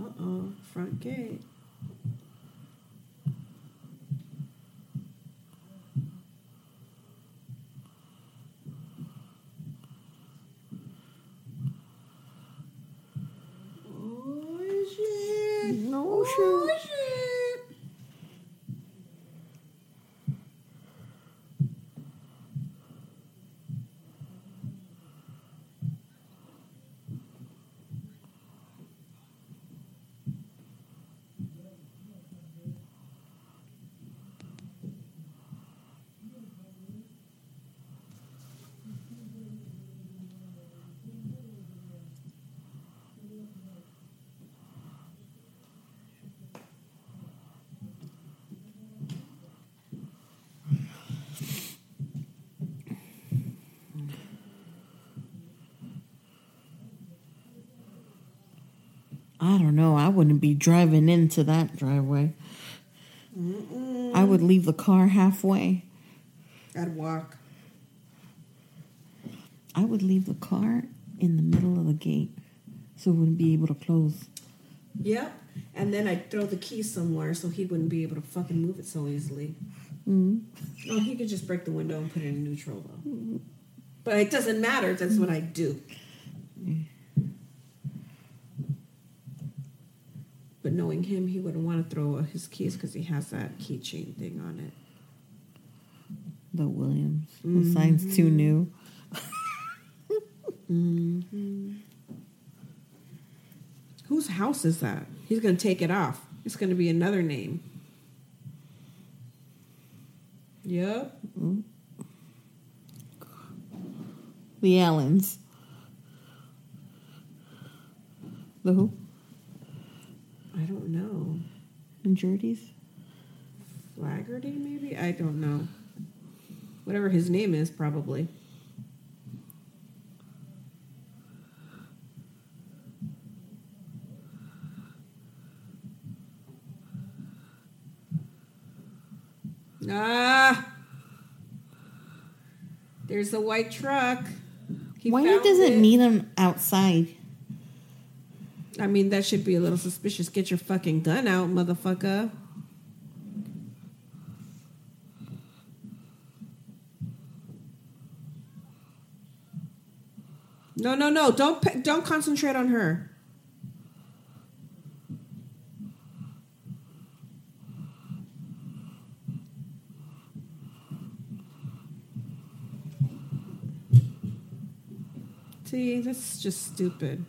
Uh oh, front gate. Oh shit! No oh, shit. shit! Don't. I wouldn't be driving into that driveway. I would leave the car halfway. I'd walk. I would leave the car in the middle of the gate so it wouldn't be able to close. Yep. And then I'd throw the key somewhere so he wouldn't be able to fucking move it so easily. Mm. Oh, he could just break the window and put it in neutral though. But it doesn't matter. That's what I do. But knowing him, he wouldn't want to throw his keys because he has that keychain thing on it. The Williams. The mm-hmm. sign's too new. Mm-hmm. Whose house is that? He's going to take it off. It's going to be another name. Yep. The Allens. The who? I don't know. And Jerdy's? Flaggerty, maybe? I don't know. Whatever his name is, probably. Ah! There's a white truck. He Why doesn't it. meet him outside? I mean, that should be a little suspicious. Get your fucking gun out, motherfucker. No, no, no! Don't pe- don't concentrate on her. See, that's just stupid.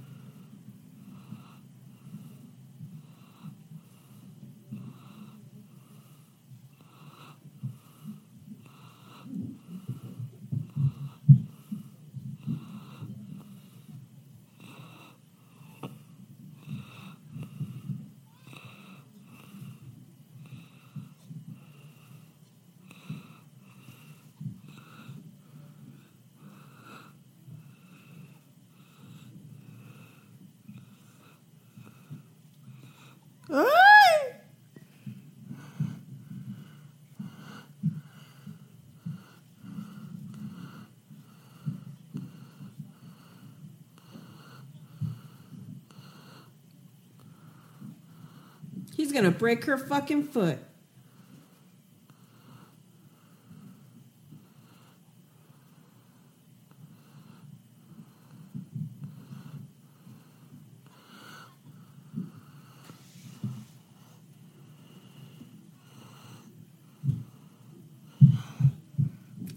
Gonna break her fucking foot.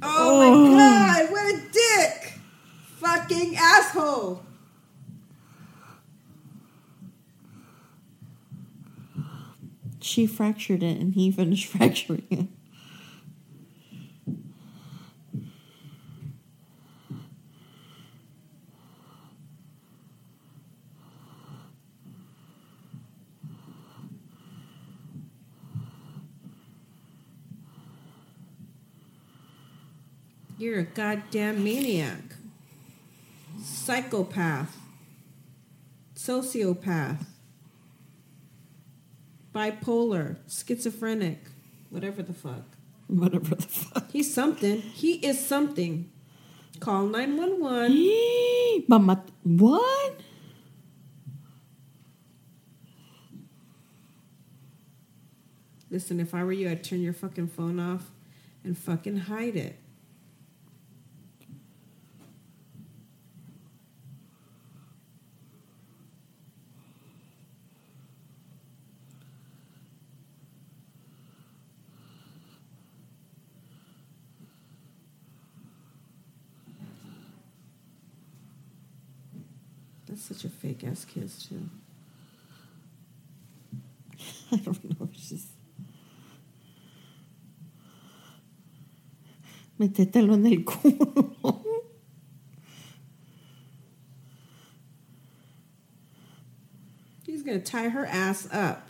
Oh, my god, what a dick! Fucking asshole! She fractured it and he finished fracturing it. You're a goddamn maniac. Psychopath. Sociopath. Bipolar. Schizophrenic. Whatever the fuck. Whatever the fuck. He's something. He is something. Call 911. Mama, what? Listen, if I were you, I'd turn your fucking phone off and fucking hide it. That's such a fake ass kiss, too. I don't know. It's just. Métetelo en el culo. He's gonna tie her ass up.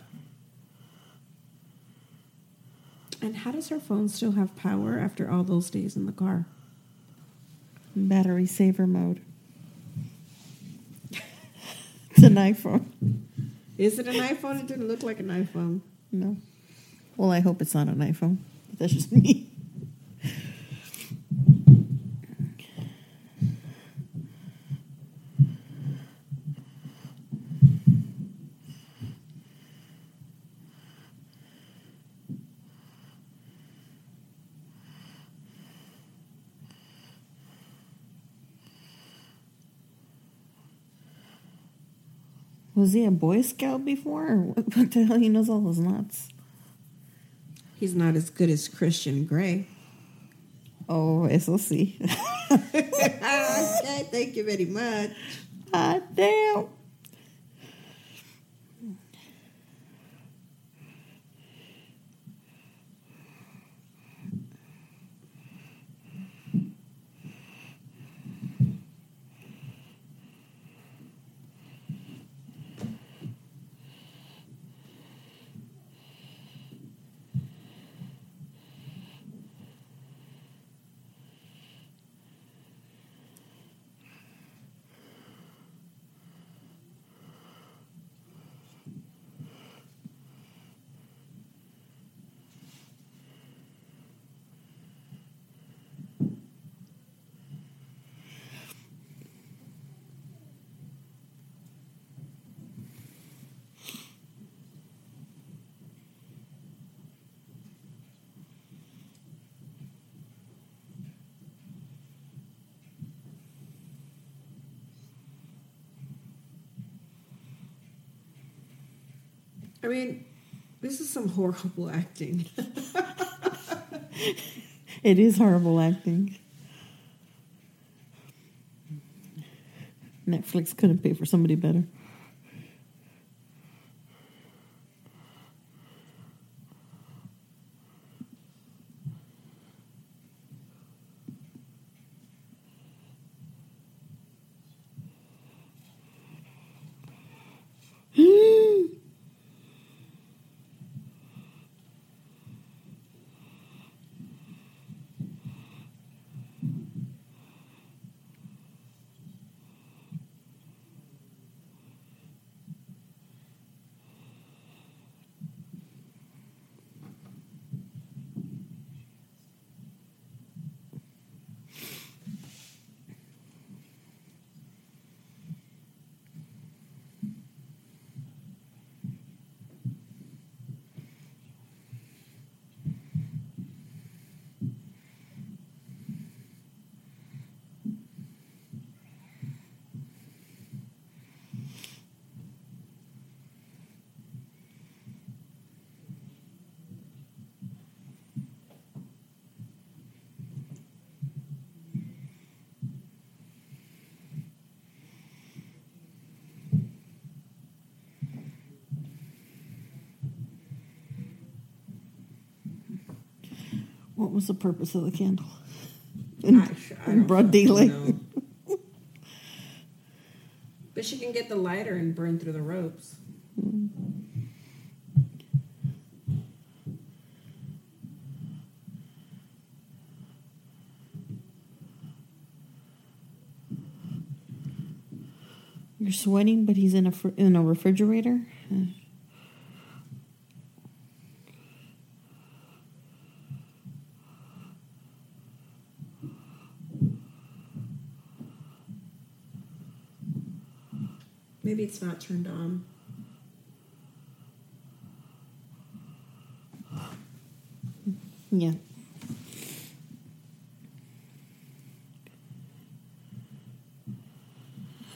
And how does her phone still have power after all those days in the car? Battery saver mode. It's an iPhone. Is it an iPhone? It didn't look like an iPhone. No. Well, I hope it's not an iPhone. But that's just me. Was he a Boy Scout before? Or what what the hell he knows all those knots? He's not as good as Christian Grey. Oh, eso sí. okay, thank you very much. ah, damn. I mean, this is some horrible acting. It is horrible acting. Netflix couldn't pay for somebody better. What was the purpose of the candle? In, I- I in broad fucking daylight. But she can get the lighter and burn through the ropes. You're sweating, but he's in a fr- in a refrigerator. Uh, Maybe it's not turned on. Yeah.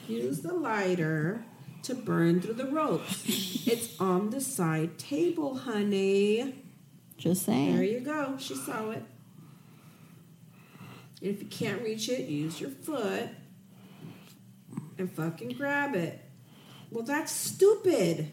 Use the lighter to burn through the ropes. it's on the side table, honey. Just saying. There you go. She saw it. If you can't reach it, use your foot and fucking grab it. Well, that's stupid.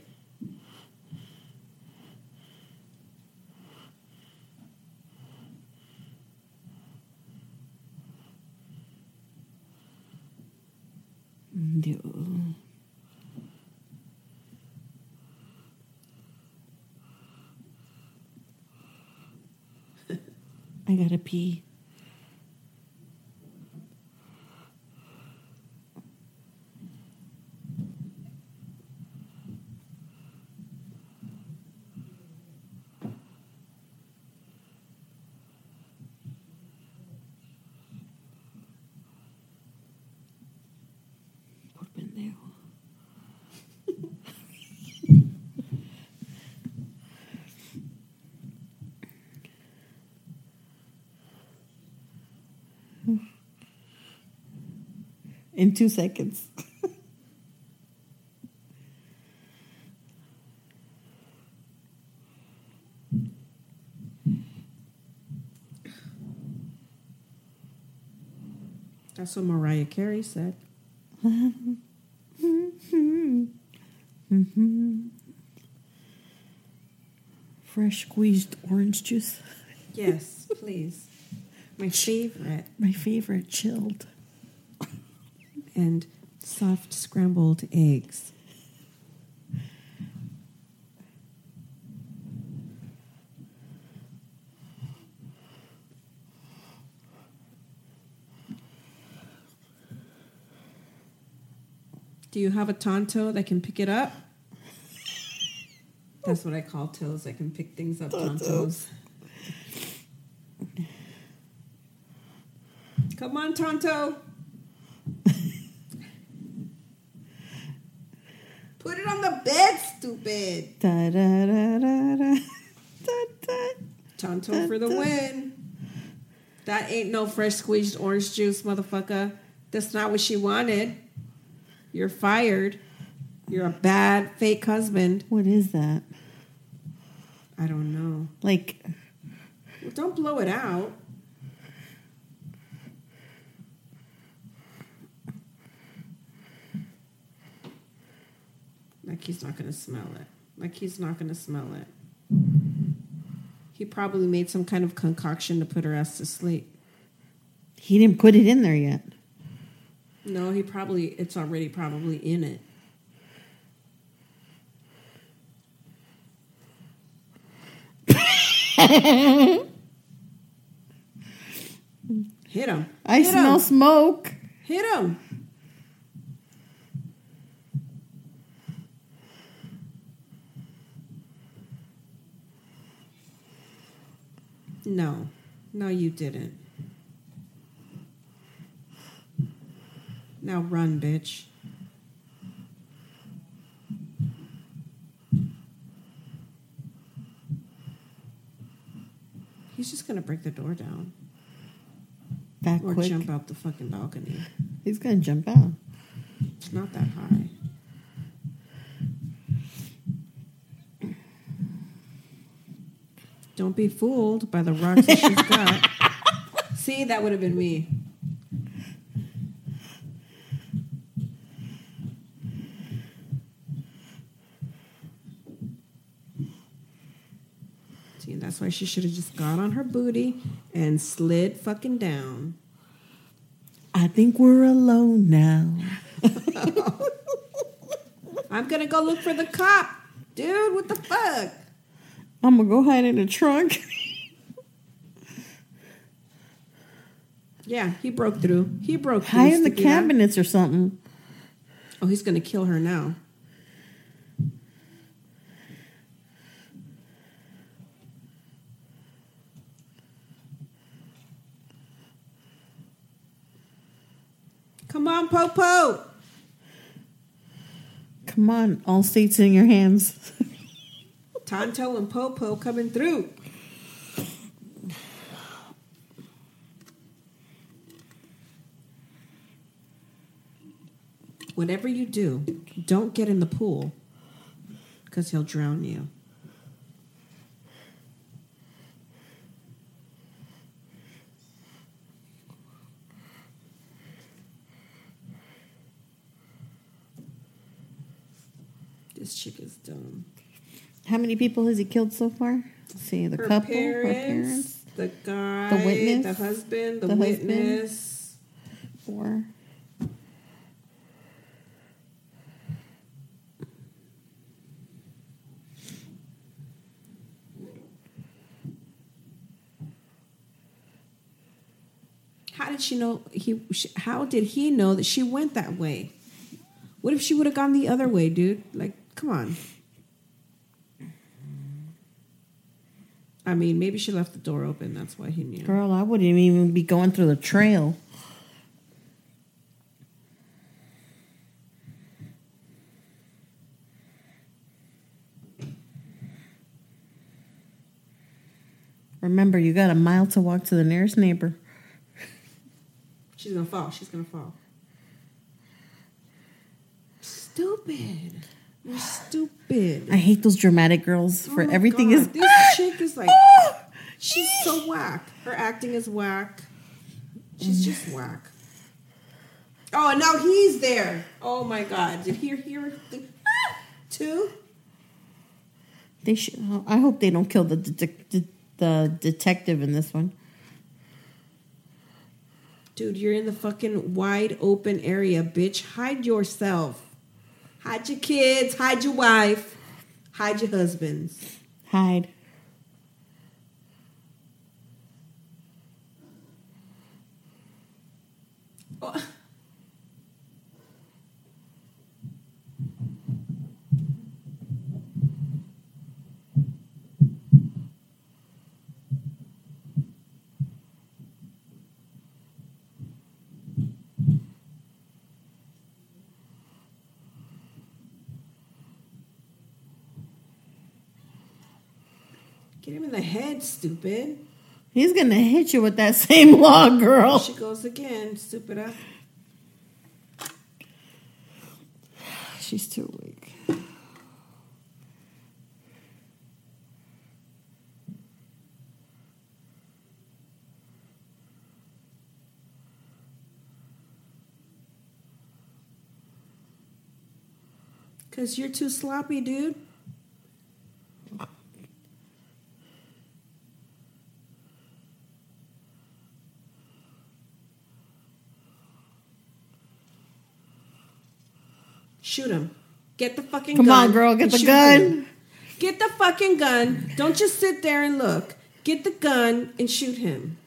I gotta pee. In two seconds. That's what Mariah Carey said. Fresh squeezed orange juice. Yes, please. My favorite. My favorite chilled. And soft scrambled eggs. Do you have a tonto that can pick it up? That's what I call toes. I can pick things up, tontos. Come on, Tonto. Put it on the bed, stupid. Da da da da da. Da, da. Tonto for the win. That ain't no fresh squeezed orange juice, motherfucker. That's not what she wanted. You're fired. You're a bad fake husband. What is that? I don't know. Like, Well, don't blow it out. Like he's not going to smell it. Like he's not going to smell it. He probably made some kind of concoction to put her ass to sleep. he didn't put it in there yet. No, he probably, it's already probably in it. Hit him. I Hit smell him. smoke. Hit him. No. No, you didn't. Now run, bitch. He's just gonna break the door down That or quick. jump out the fucking balcony. He's gonna jump out. It's not that high. Don't be fooled by the rocks that she's got. See, that would have been me. See, that's why she should have just got on her booty and slid fucking down. I think we're alone now. I'm gonna go look for the cop. Dude, what the fuck? I'm gonna go hide in the trunk. Yeah, he broke through. He broke through. hide in the cabinets or something. Oh, he's gonna kill her now. Come on, Popo. Come on, all states in your hands. Tonto and Popo coming through. Whatever you do, don't get in the pool because he'll drown you. This chick is dumb. How many people has he killed so far? Let's see, the her couple, parents, her parents, the guy, The witness, the husband, the, the husband. witness. four. How did she know he? How did he know that she went that way? What if she would have gone the other way, dude? Like, come on. I mean, maybe she left the door open. That's why he knew. Girl, I wouldn't even be going through the trail. Remember, you got a mile to walk to the nearest neighbor. She's gonna fall. She's gonna fall. stupid. You're stupid. I hate those dramatic girls oh for Oh everything God, is This chick is like, ah! she's so whack. Her acting is whack. She's just whack. Oh, and now he's there. Oh my God. Did he hear the, two? They should. Oh, I hope they don't kill the detec- de- the detective in this one. Dude, you're in the fucking wide open area, bitch. Hide yourself. Hide your kids. Hide your wife. Hide your husbands. Hide. Oh. Get him in the head, stupid. He's gonna hit you with that same log, girl. She goes again, stupid. uh. She's too weak. Cause you're too sloppy, dude. Shoot him. Get the fucking Come gun. Come on, girl, get the gun. him. Get the fucking gun. Don't just sit there and look. Get the gun and shoot him.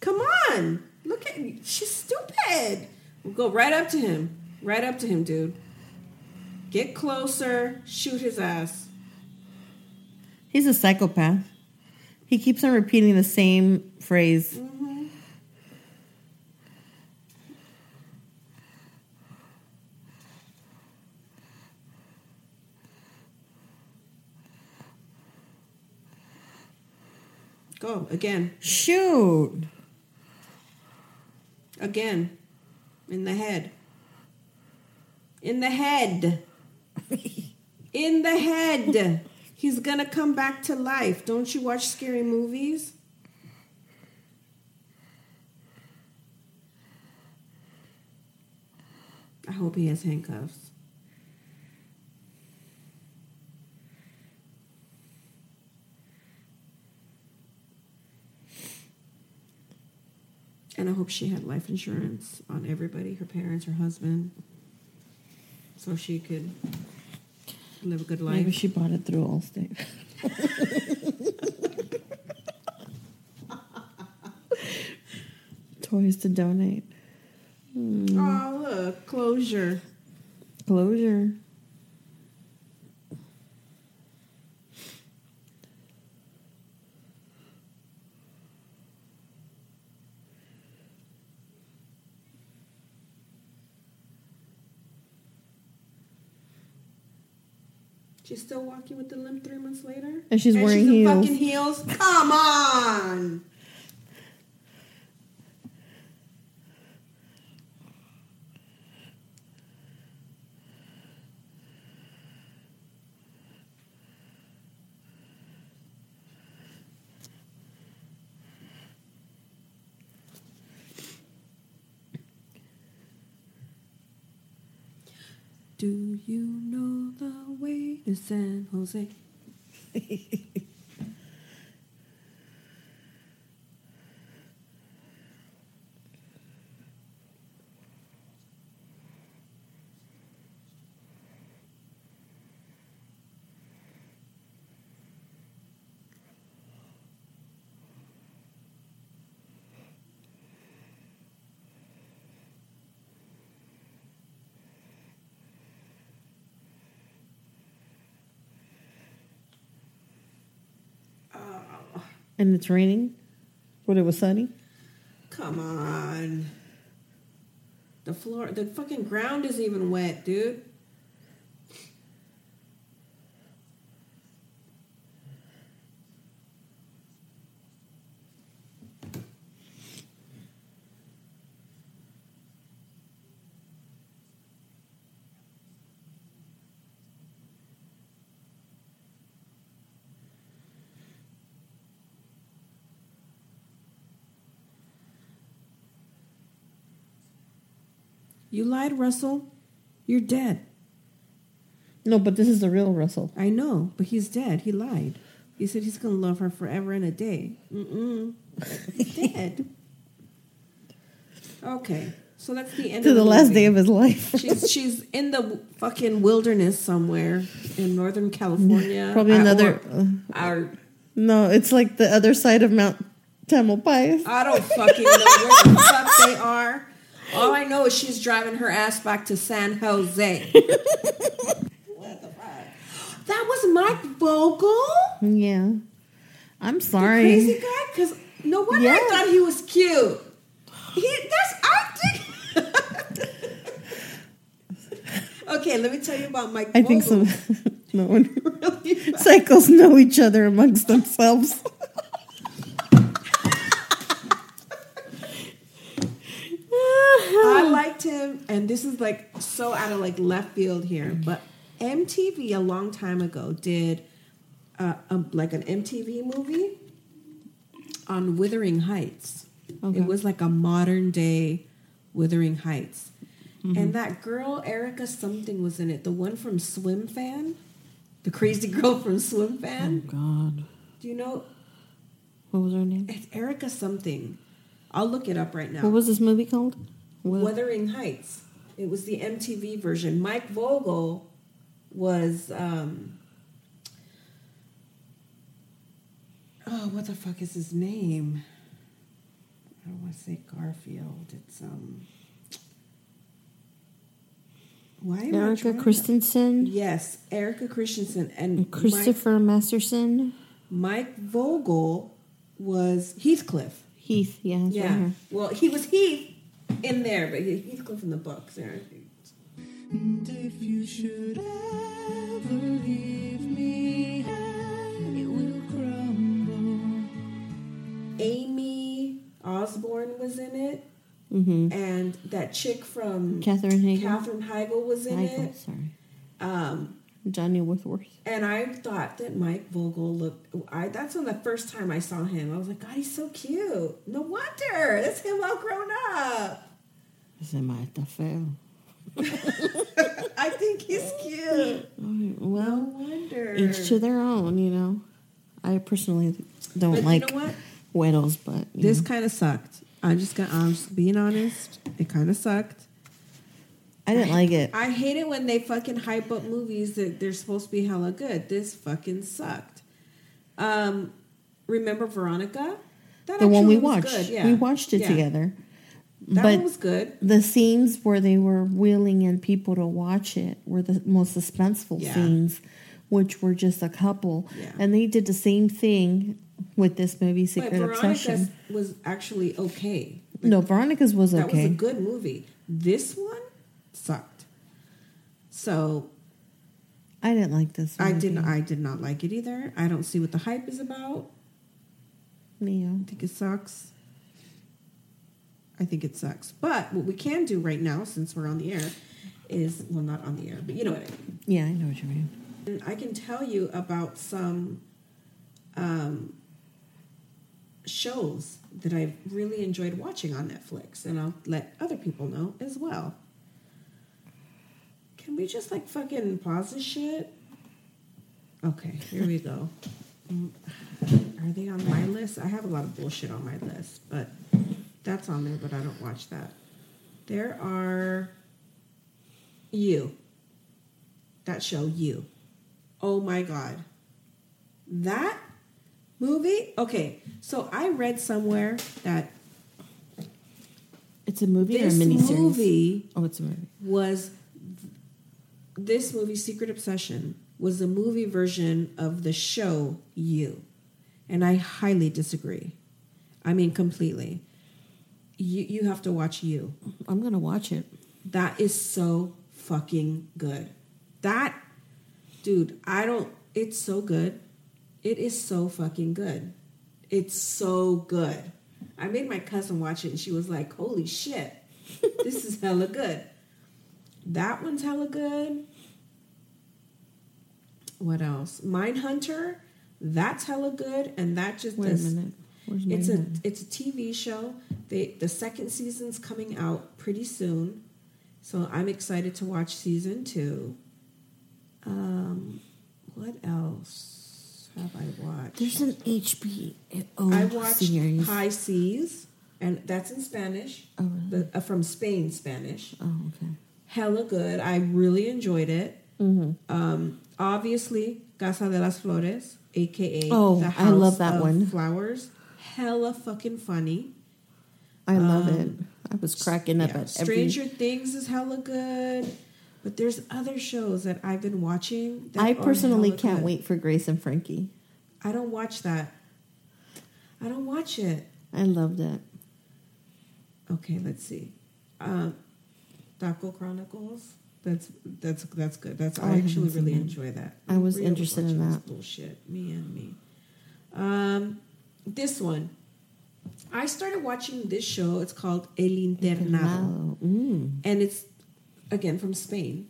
Come on. Look at me. she's stupid. We'll go right up to him. Right up to him, dude. Get closer. Shoot his ass. He's a psychopath. He keeps on repeating the same phrase. Go again. Shoot. Again. In the head. In the head. In the head. He's gonna come back to life. Don't you watch scary movies? I hope he has handcuffs. And I hope she had life insurance on everybody her parents, her husband so she could live a good life. Maybe she bought it through Allstate. Toys to donate. Oh, look, closure. Closure. She's still walking with the limp three months later? And she's wearing in heels. fucking heels? Come on! Do you know the way to San Jose? And it's raining. When it was sunny. Come on. The floor, the fucking ground is even wet, dude. You lied, Russell. You're dead. No, but this is the real Russell. I know, but he's dead. He lied. He said he's going to love her forever and a day. Mm-mm. He's dead. Okay, so that's the end To of the last day of his life. She's she's in the fucking wilderness somewhere in Northern California. Probably another. or- uh, or- no, it's like the other side of Mount Tamalpais. I don't fucking know where the fuck they are. All I know is she's driving her ass back to San Jose. what the fuck? That was Mike Vogel, Yeah. I'm the sorry. crazy guy. Because no wonder Yeah. I thought he was cute. He that's I think. okay, let me tell you about Mike. I think Vogel. some. no one. Really Psychos know each other amongst themselves. I liked him, and this is like so out of like left field here, but MTV a long time ago did uh, a, like an MTV movie on Wuthering Heights. Okay. It was like a modern day Wuthering Heights, and that girl Erika something was in it. The one from Swimfan, the crazy girl from Swimfan. God. Do you know? What was her name? It's Erika something. I'll look it up right now. What was this movie called? What? Wuthering Heights. It was the MTV version. Mike Vogel was um Oh, what the fuck is his name? I don't want to say Garfield. It's um why am I Erika trying to- Christensen. Yes, Erika Christensen and Mike, Christopher Masterson. Mike Vogel was Heathcliff. Heath. Yeah. Yeah. Right. Well, he was Heath in there, but he- Heathcliff in the books. There. And if you should ever leave me, it will crumble. Aimee Osbourne was in it, Mm-hmm. and that chick from Catherine Hagel. Katherine Heigl was in Heigl, it. Sorry. Um, Johnny Whitworth. and I thought that Mike Vogel looked. I that's when the first time I saw him. I was like, God, he's so cute. No wonder that's him all grown up. Is Se mata feo. I think he's cute. Well, No wonder. each to their own, you know. I personally don't But like you know but This kind of sucked. I just got. I'm just being honest. It kind of sucked. I didn't like it. I hate it when they fucking hype up movies that they're supposed to be hella good. This fucking sucked. Um, remember Veronica? That The one we was watched. good, yeah. We watched it Yeah. together. That but one was good. the scenes where they were wheeling in people to watch it were the most suspenseful Yeah. scenes, which were just a couple. Yeah. And they did the same thing with this movie, But Secret Veronica's Obsession. was actually okay. No, Veronica's was okay. That was a good movie. This one. So I didn't like this. I didn't. I did not like it either. I don't see what the hype is about. Neo. I think it sucks. I think it sucks. But what we can do right now, since we're on the air, is well, not on the air, but you know what I mean. Yeah, I know what you mean. And I can tell you about some um, shows that I've really enjoyed watching on Netflix, and I'll let other people know as well. Can we just like fucking pause this shit? Okay, here we go. Mm, Are they on my list? I have a lot of bullshit on my list, but that's on there, but I don't watch that. There are you. That show, you. Oh my god. That movie? Okay, so I read somewhere that It's a movie or a miniseries? movie Oh, it's a movie. was this movie secret obsession was the movie version of the show you. And i highly disagree. I mean completely. You, you have to watch you. I'm gonna watch it. that is so fucking good. That dude i don't it's so good. It is so fucking good. It's so good. I made my cousin watch it and she was like holy shit. This is hella good. That one's hella good what else Mindhunter. that's hella good and that just Wait a minute. Where's it's a it's a TV show. They the second season's coming out pretty soon. So I'm excited to watch season two. Um, what else have I watched? There's an HBO I watched series. High Seas, and that's in Spanish. Oh, really? The- uh, from Spain, Spanish. Oh, okay. Hella good. I really enjoyed it. Mm-hmm. Um, obviously, Casa de las Flores, aka Oh, the I House love that of one. Flowers. Hella fucking funny. I love Um, it. I was cracking up Yeah, at every. Stranger Things is hella good. But there's other shows that I've been watching. That I personally can't good. wait for Grace and Frankie. I don't watch that. I don't watch it. I loved it. Okay, let's see. Um, Taco Chronicles. That's that's that's good. That's I I actually really enjoy that. I was interested in that. bullshit. Me and me. Um, this one. I started watching this show. It's called El Internado, Mm. and it's again from Spain,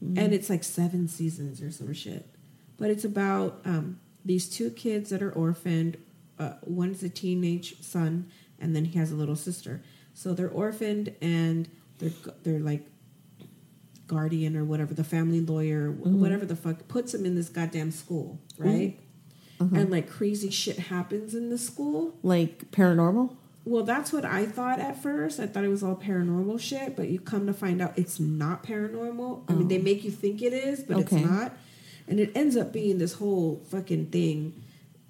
and it's like seven seasons or some shit. But it's about um, these two kids that are orphaned. Uh, one's a teenage son, and then he has a little sister. So they're orphaned, and they're they're like guardian or whatever, the family lawyer, wh- mm-hmm. whatever the fuck, puts him in this goddamn school, mm-hmm. right? Uh-huh. And like crazy shit happens in the school. Like paranormal. Well, that's what I thought at first. I thought it was all paranormal shit, but you come to find out it's not paranormal. I mean, they oh. make you think it is, but Okay. it's not. And it ends up being this whole fucking thing.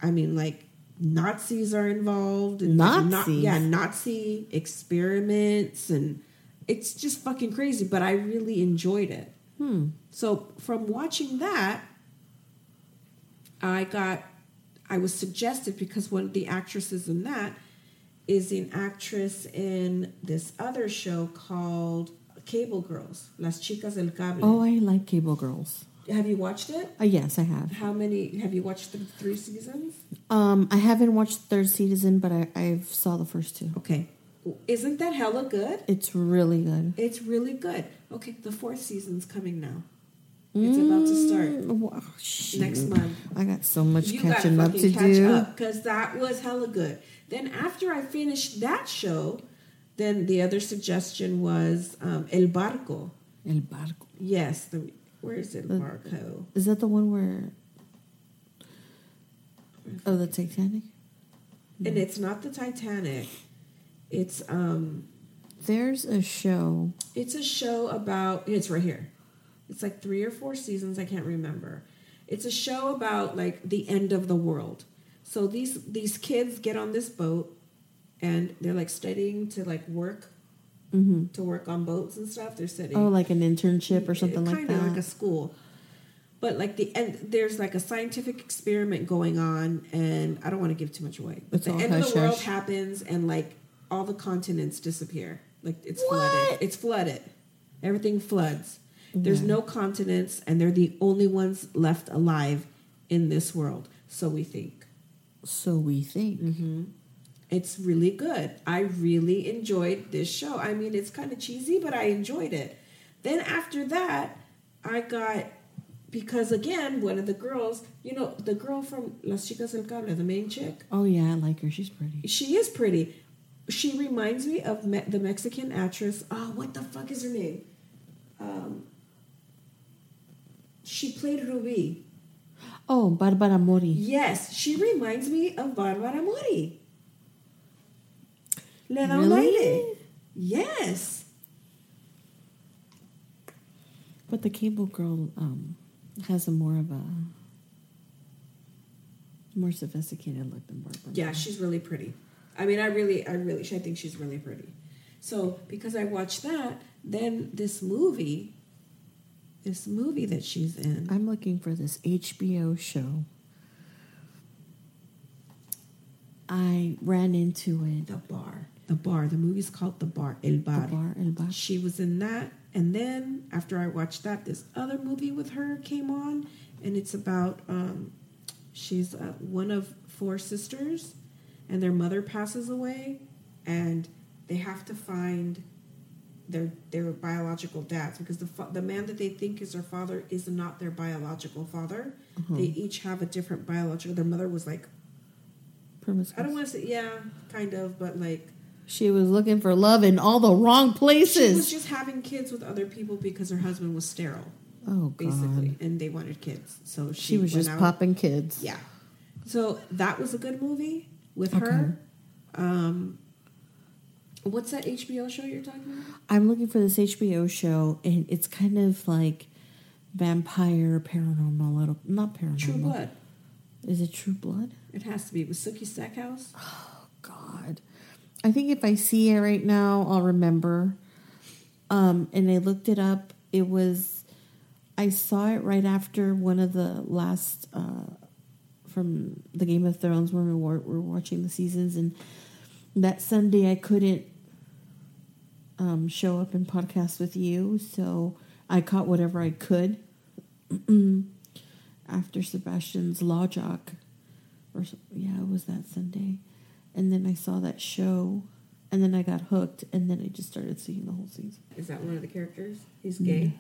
I mean, like Nazis are involved. And like, Nazis? yeah, Nazi experiments, and it's just fucking crazy. But I really enjoyed it. Hmm. So from watching that, I got, I was suggested because one of the actresses in that is an actress in this other show called Cable Girls, Las Chicas del Cable. Oh, I like Cable Girls. Have you watched it? Uh, yes, I have. How many? Have you watched the three seasons? Um, I haven't watched the third season, but I I've saw the first two. Okay. Isn't that hella good? It's really good. It's really good. Okay, the fourth season's coming now. It's about to start Mm, wow, next month. I got so much you catching up to catch do. because that was hella good. Then after I finished that show, then the other suggestion was um, El Barco. El Barco. Yes, the where is El The- Barco? Is that the one where? Oh, the Titanic. And it's not the Titanic. It's um, There's a show. it's a show about. It's right here. It's like three or four seasons. I can't remember. It's a show about like the end of the world. So these these kids get on this boat, and they're like studying to like work hmm to work on boats and stuff. They're studying. Oh, like an internship or something like that. kind of like a school. But like the end, there's like a scientific experiment going on, and I don't want to give too much away. But It's the end of hush the world happens, and like all the continents disappear. Like it's What? flooded. It's flooded. Everything floods. There's Okay. no continents, and they're the only ones left alive in this world. So we think. so we think. Mm-hmm. It's really good. I really enjoyed this show. I mean, it's kind of cheesy, but I enjoyed it. Then after that, I got because again, one of the girls, you know, the girl from Las Chicas del Cable, the main chick, Oh yeah, I like her. She's pretty. she is pretty. She reminds me of me- the Mexican actress. Oh, what the fuck is her name? Um, she played Ruby. Oh, Barbara Mori. Yes, she reminds me of Barbara Mori. Le da un Really? aire. Yes. But the Cable Girl um, has a more of a more sophisticated look than Barbara. Yeah, she's really pretty. I mean, I really, I really, I think she's really pretty. So because I watched that, then this movie, this movie that she's in, I'm looking for this HBO show. I ran into it. The Bar, The Bar. The movie's called The Bar, El Bar. The bar, El Bar. She was in that, and then after I watched that, this other movie with her came on, and it's about um, she's uh, one of four sisters, and their mother passes away, and they have to find their their biological dads because the fa- the man that they think is their father is not their biological father. Mm-hmm. They each have a different biological. Their mother was like I don't want to say yeah, kind of, but like She was looking for love in all the wrong places. She was just having kids with other people because her husband was sterile, oh, God. basically, and they wanted kids. So she, She was just out- popping kids. Yeah. So that was a good movie with Okay. her. Um, what's that HBO show you're talking about? I'm looking for this HBO show, and it's kind of like vampire, paranormal, little not paranormal. True Blood. Is it True Blood? It has to be with Sookie Stackhouse. Oh God. I think if I see it right now, I'll remember. Um, and I looked it up. It was, I saw it right after one of the last, uh, from the Game of Thrones when we were, were watching the seasons. And that Sunday I couldn't um, show up and podcast with you. So I caught whatever I could after Sebastian's Law Jock. Or, yeah, it was that Sunday and then I saw that show, and then I got hooked, and then I just started seeing the whole season. Is that one of the characters? He's gay.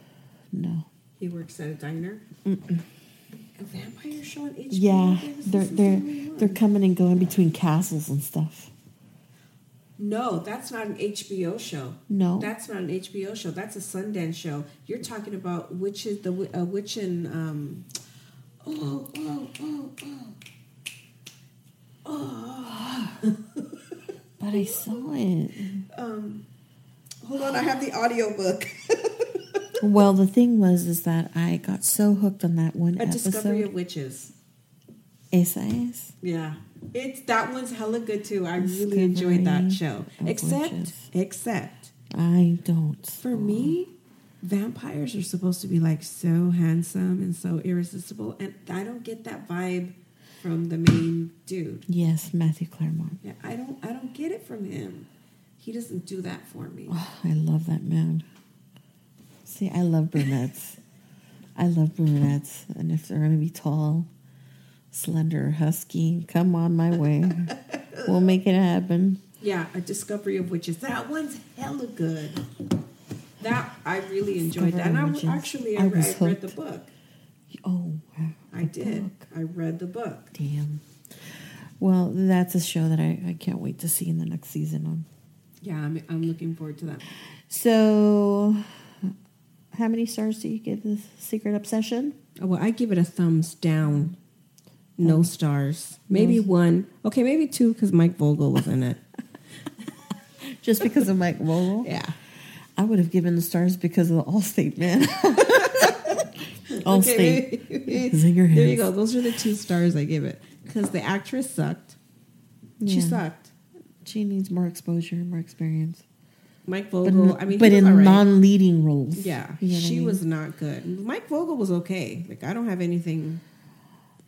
No, He works at a diner. A vampire show on HBO. yeah, they're they're they're coming and going between castles and stuff. No, that's not an HBO show. No. that's not an HBO show. That's a Sundance show. You're talking about witches, the wi- uh, witch in. Um, oh, oh, oh, oh. But I saw it. Um, hold on, I have the audio book. Well, the thing was is that I got so hooked on that one a Discovery of. Witches. Esa es. Yeah, it's that one's hella good too. I really enjoyed that show. Except, Witches. except I don't. for me, vampires are supposed to be like so handsome and so irresistible, and I don't get that vibe from the main dude. Yes, Matthew Clairmont. Yeah, I don't I don't get it from him. He doesn't do that for me. Oh, I love that man. See, I love brunettes. I love brunettes, and if they're gonna be tall, slender, husky, come on my way. we'll make it happen. Yeah, a discovery of witches. That one's hella good. That I really enjoyed that. And I Witches. actually I, I read, was I read the book. Oh, wow. I did. I read the book. Damn. Well, that's a show that I, I can't wait to see in the next season on. Yeah, I'm, I'm looking forward to that. So, how many stars do you give the Secret Obsession? Oh, well, I give it a thumbs down. No stars. Maybe one. Okay, maybe two because Mike Vogel was in it. Just because of Mike Vogel? Yeah. I would have given the stars because of the Allstate man. Allstate. Okay, maybe- is in your there you go. Those are the two stars I give it because the actress sucked. She sucked. She needs more exposure, more experience. Mike But, Vogel. n- I mean, but in right. non-leading roles. Yeah, You know what I she mean? was not good. Mike Vogel was okay. Like I don't have anything.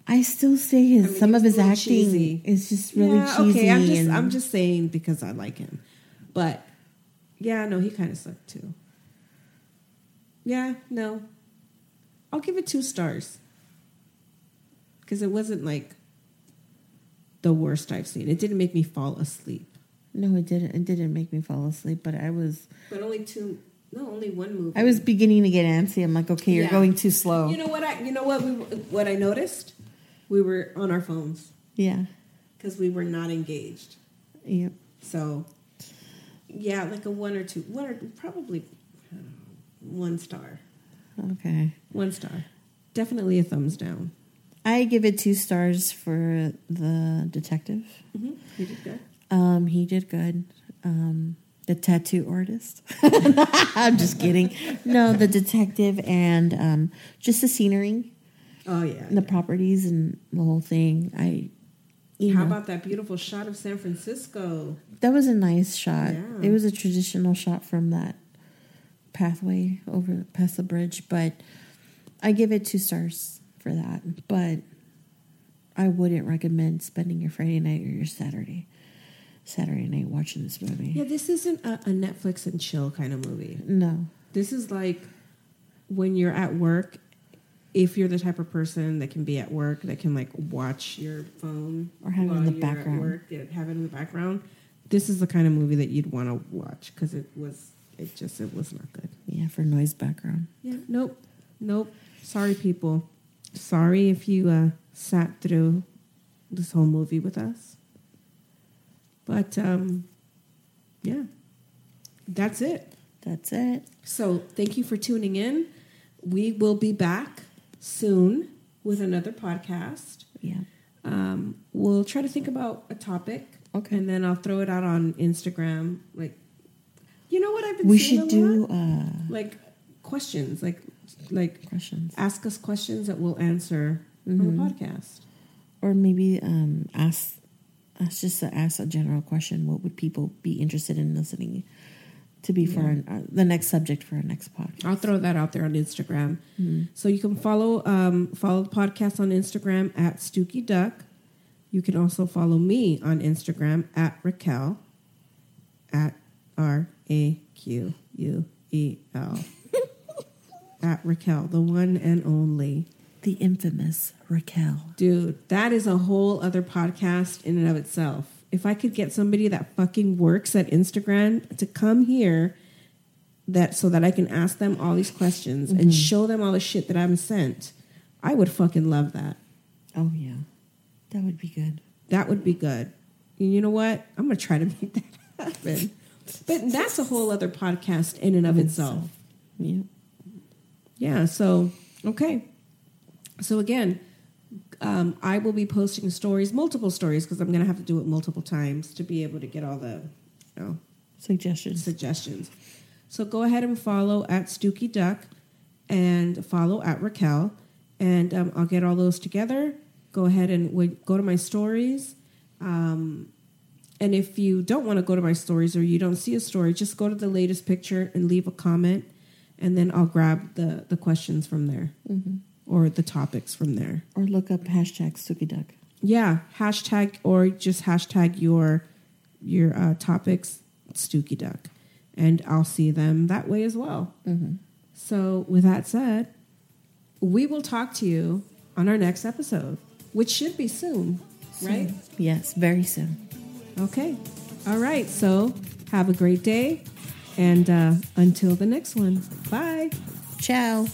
I still say his I mean, some of his acting cheesy. is just really yeah, cheesy. okay. I'm just and I'm just saying because I like him, but yeah, no, he kind of sucked too. Yeah, no, I'll give it two stars because it wasn't like the worst I've seen. It didn't make me fall asleep, no, it didn't. It didn't make me fall asleep, but I was but only two. No, only one movie. I was beginning to get antsy. I'm like, okay, you're Yeah. going too slow. You know what? I you know what we what I noticed. We were on our phones yeah, because we were not engaged. yeah. So, yeah, like a one or two, one or probably know, one star, Okay. one star. Definitely a thumbs down. I give it two stars for the detective. Mm-hmm. You did good. Um, he did good. Um, the tattoo artist. I'm just kidding. No, the detective and um, just the scenery, Oh yeah. the properties, and the whole thing. I, How know, about that beautiful shot of San Francisco? that was a nice shot. Yeah. It was a traditional shot from that pathway over past the bridge, but I give it two stars for that. But I wouldn't recommend spending your Friday night or your Saturday Saturday night watching this movie. Yeah, this isn't a, a Netflix and chill kind of movie. No. This is like when you're at work. If you're the type of person that can be at work, that can like watch your phone Or have it in the background. Work, yeah, have it in the background. This is the kind of movie that you'd want to watch because it was. It just it was not good. Yeah, for noise background. Yeah. Nope. Nope. Sorry, people. Sorry if you uh, sat through this whole movie with us. But um, Yeah. That's it. That's it. So thank you for tuning in. We will be back soon with another podcast. Yeah. Um, we'll try to think about a topic. Okay. And then I'll throw it out on Instagram. Like, you know what I've been We should a do uh, like questions, like like questions. ask us questions that we'll answer on Mm-hmm. the podcast. Or maybe um, ask us just to ask a general question. What would people be interested in listening to be for our, uh, the next subject for our next podcast? I'll throw that out there on Instagram. So you can follow um, follow the podcast on Instagram at Stooky Duck. You can also follow me on Instagram at Raquel at R A Q U E L at Raquel, the one and only. The infamous Raquel. Dude, that is a whole other podcast in and of itself. If I could get somebody that fucking works at Instagram to come here that so that I can ask them all these questions and mm-hmm. show them all the shit that I'm sent, I would fucking love that. Oh yeah, that would be good. That would be good. And you know what? I'm gonna try to make that happen. But that's a whole other podcast in and of itself. Yeah. Yeah. So okay. So again, um, I will be posting stories, multiple stories, because I'm going to have to do it multiple times to be able to get all the, you know, Suggestions. suggestions. So go ahead and follow at Stooky Duck and follow at Raquel, and um, I'll get all those together. Go ahead and w- go to my stories. Um, and if you don't want to go to my stories or you don't see a story, just go to the latest picture and leave a comment, and then I'll grab the, the questions from there or the topics from there. Or look up hashtag Suki Duck. Yeah, hashtag or just hashtag your your uh, topics, Stooky Duck, and I'll see them that way as well. So, with that said, we will talk to you on our next episode, which should be soon, right? Yes, very soon. Okay. All right. So, have a great day, and uh, until the next one, bye. Ciao.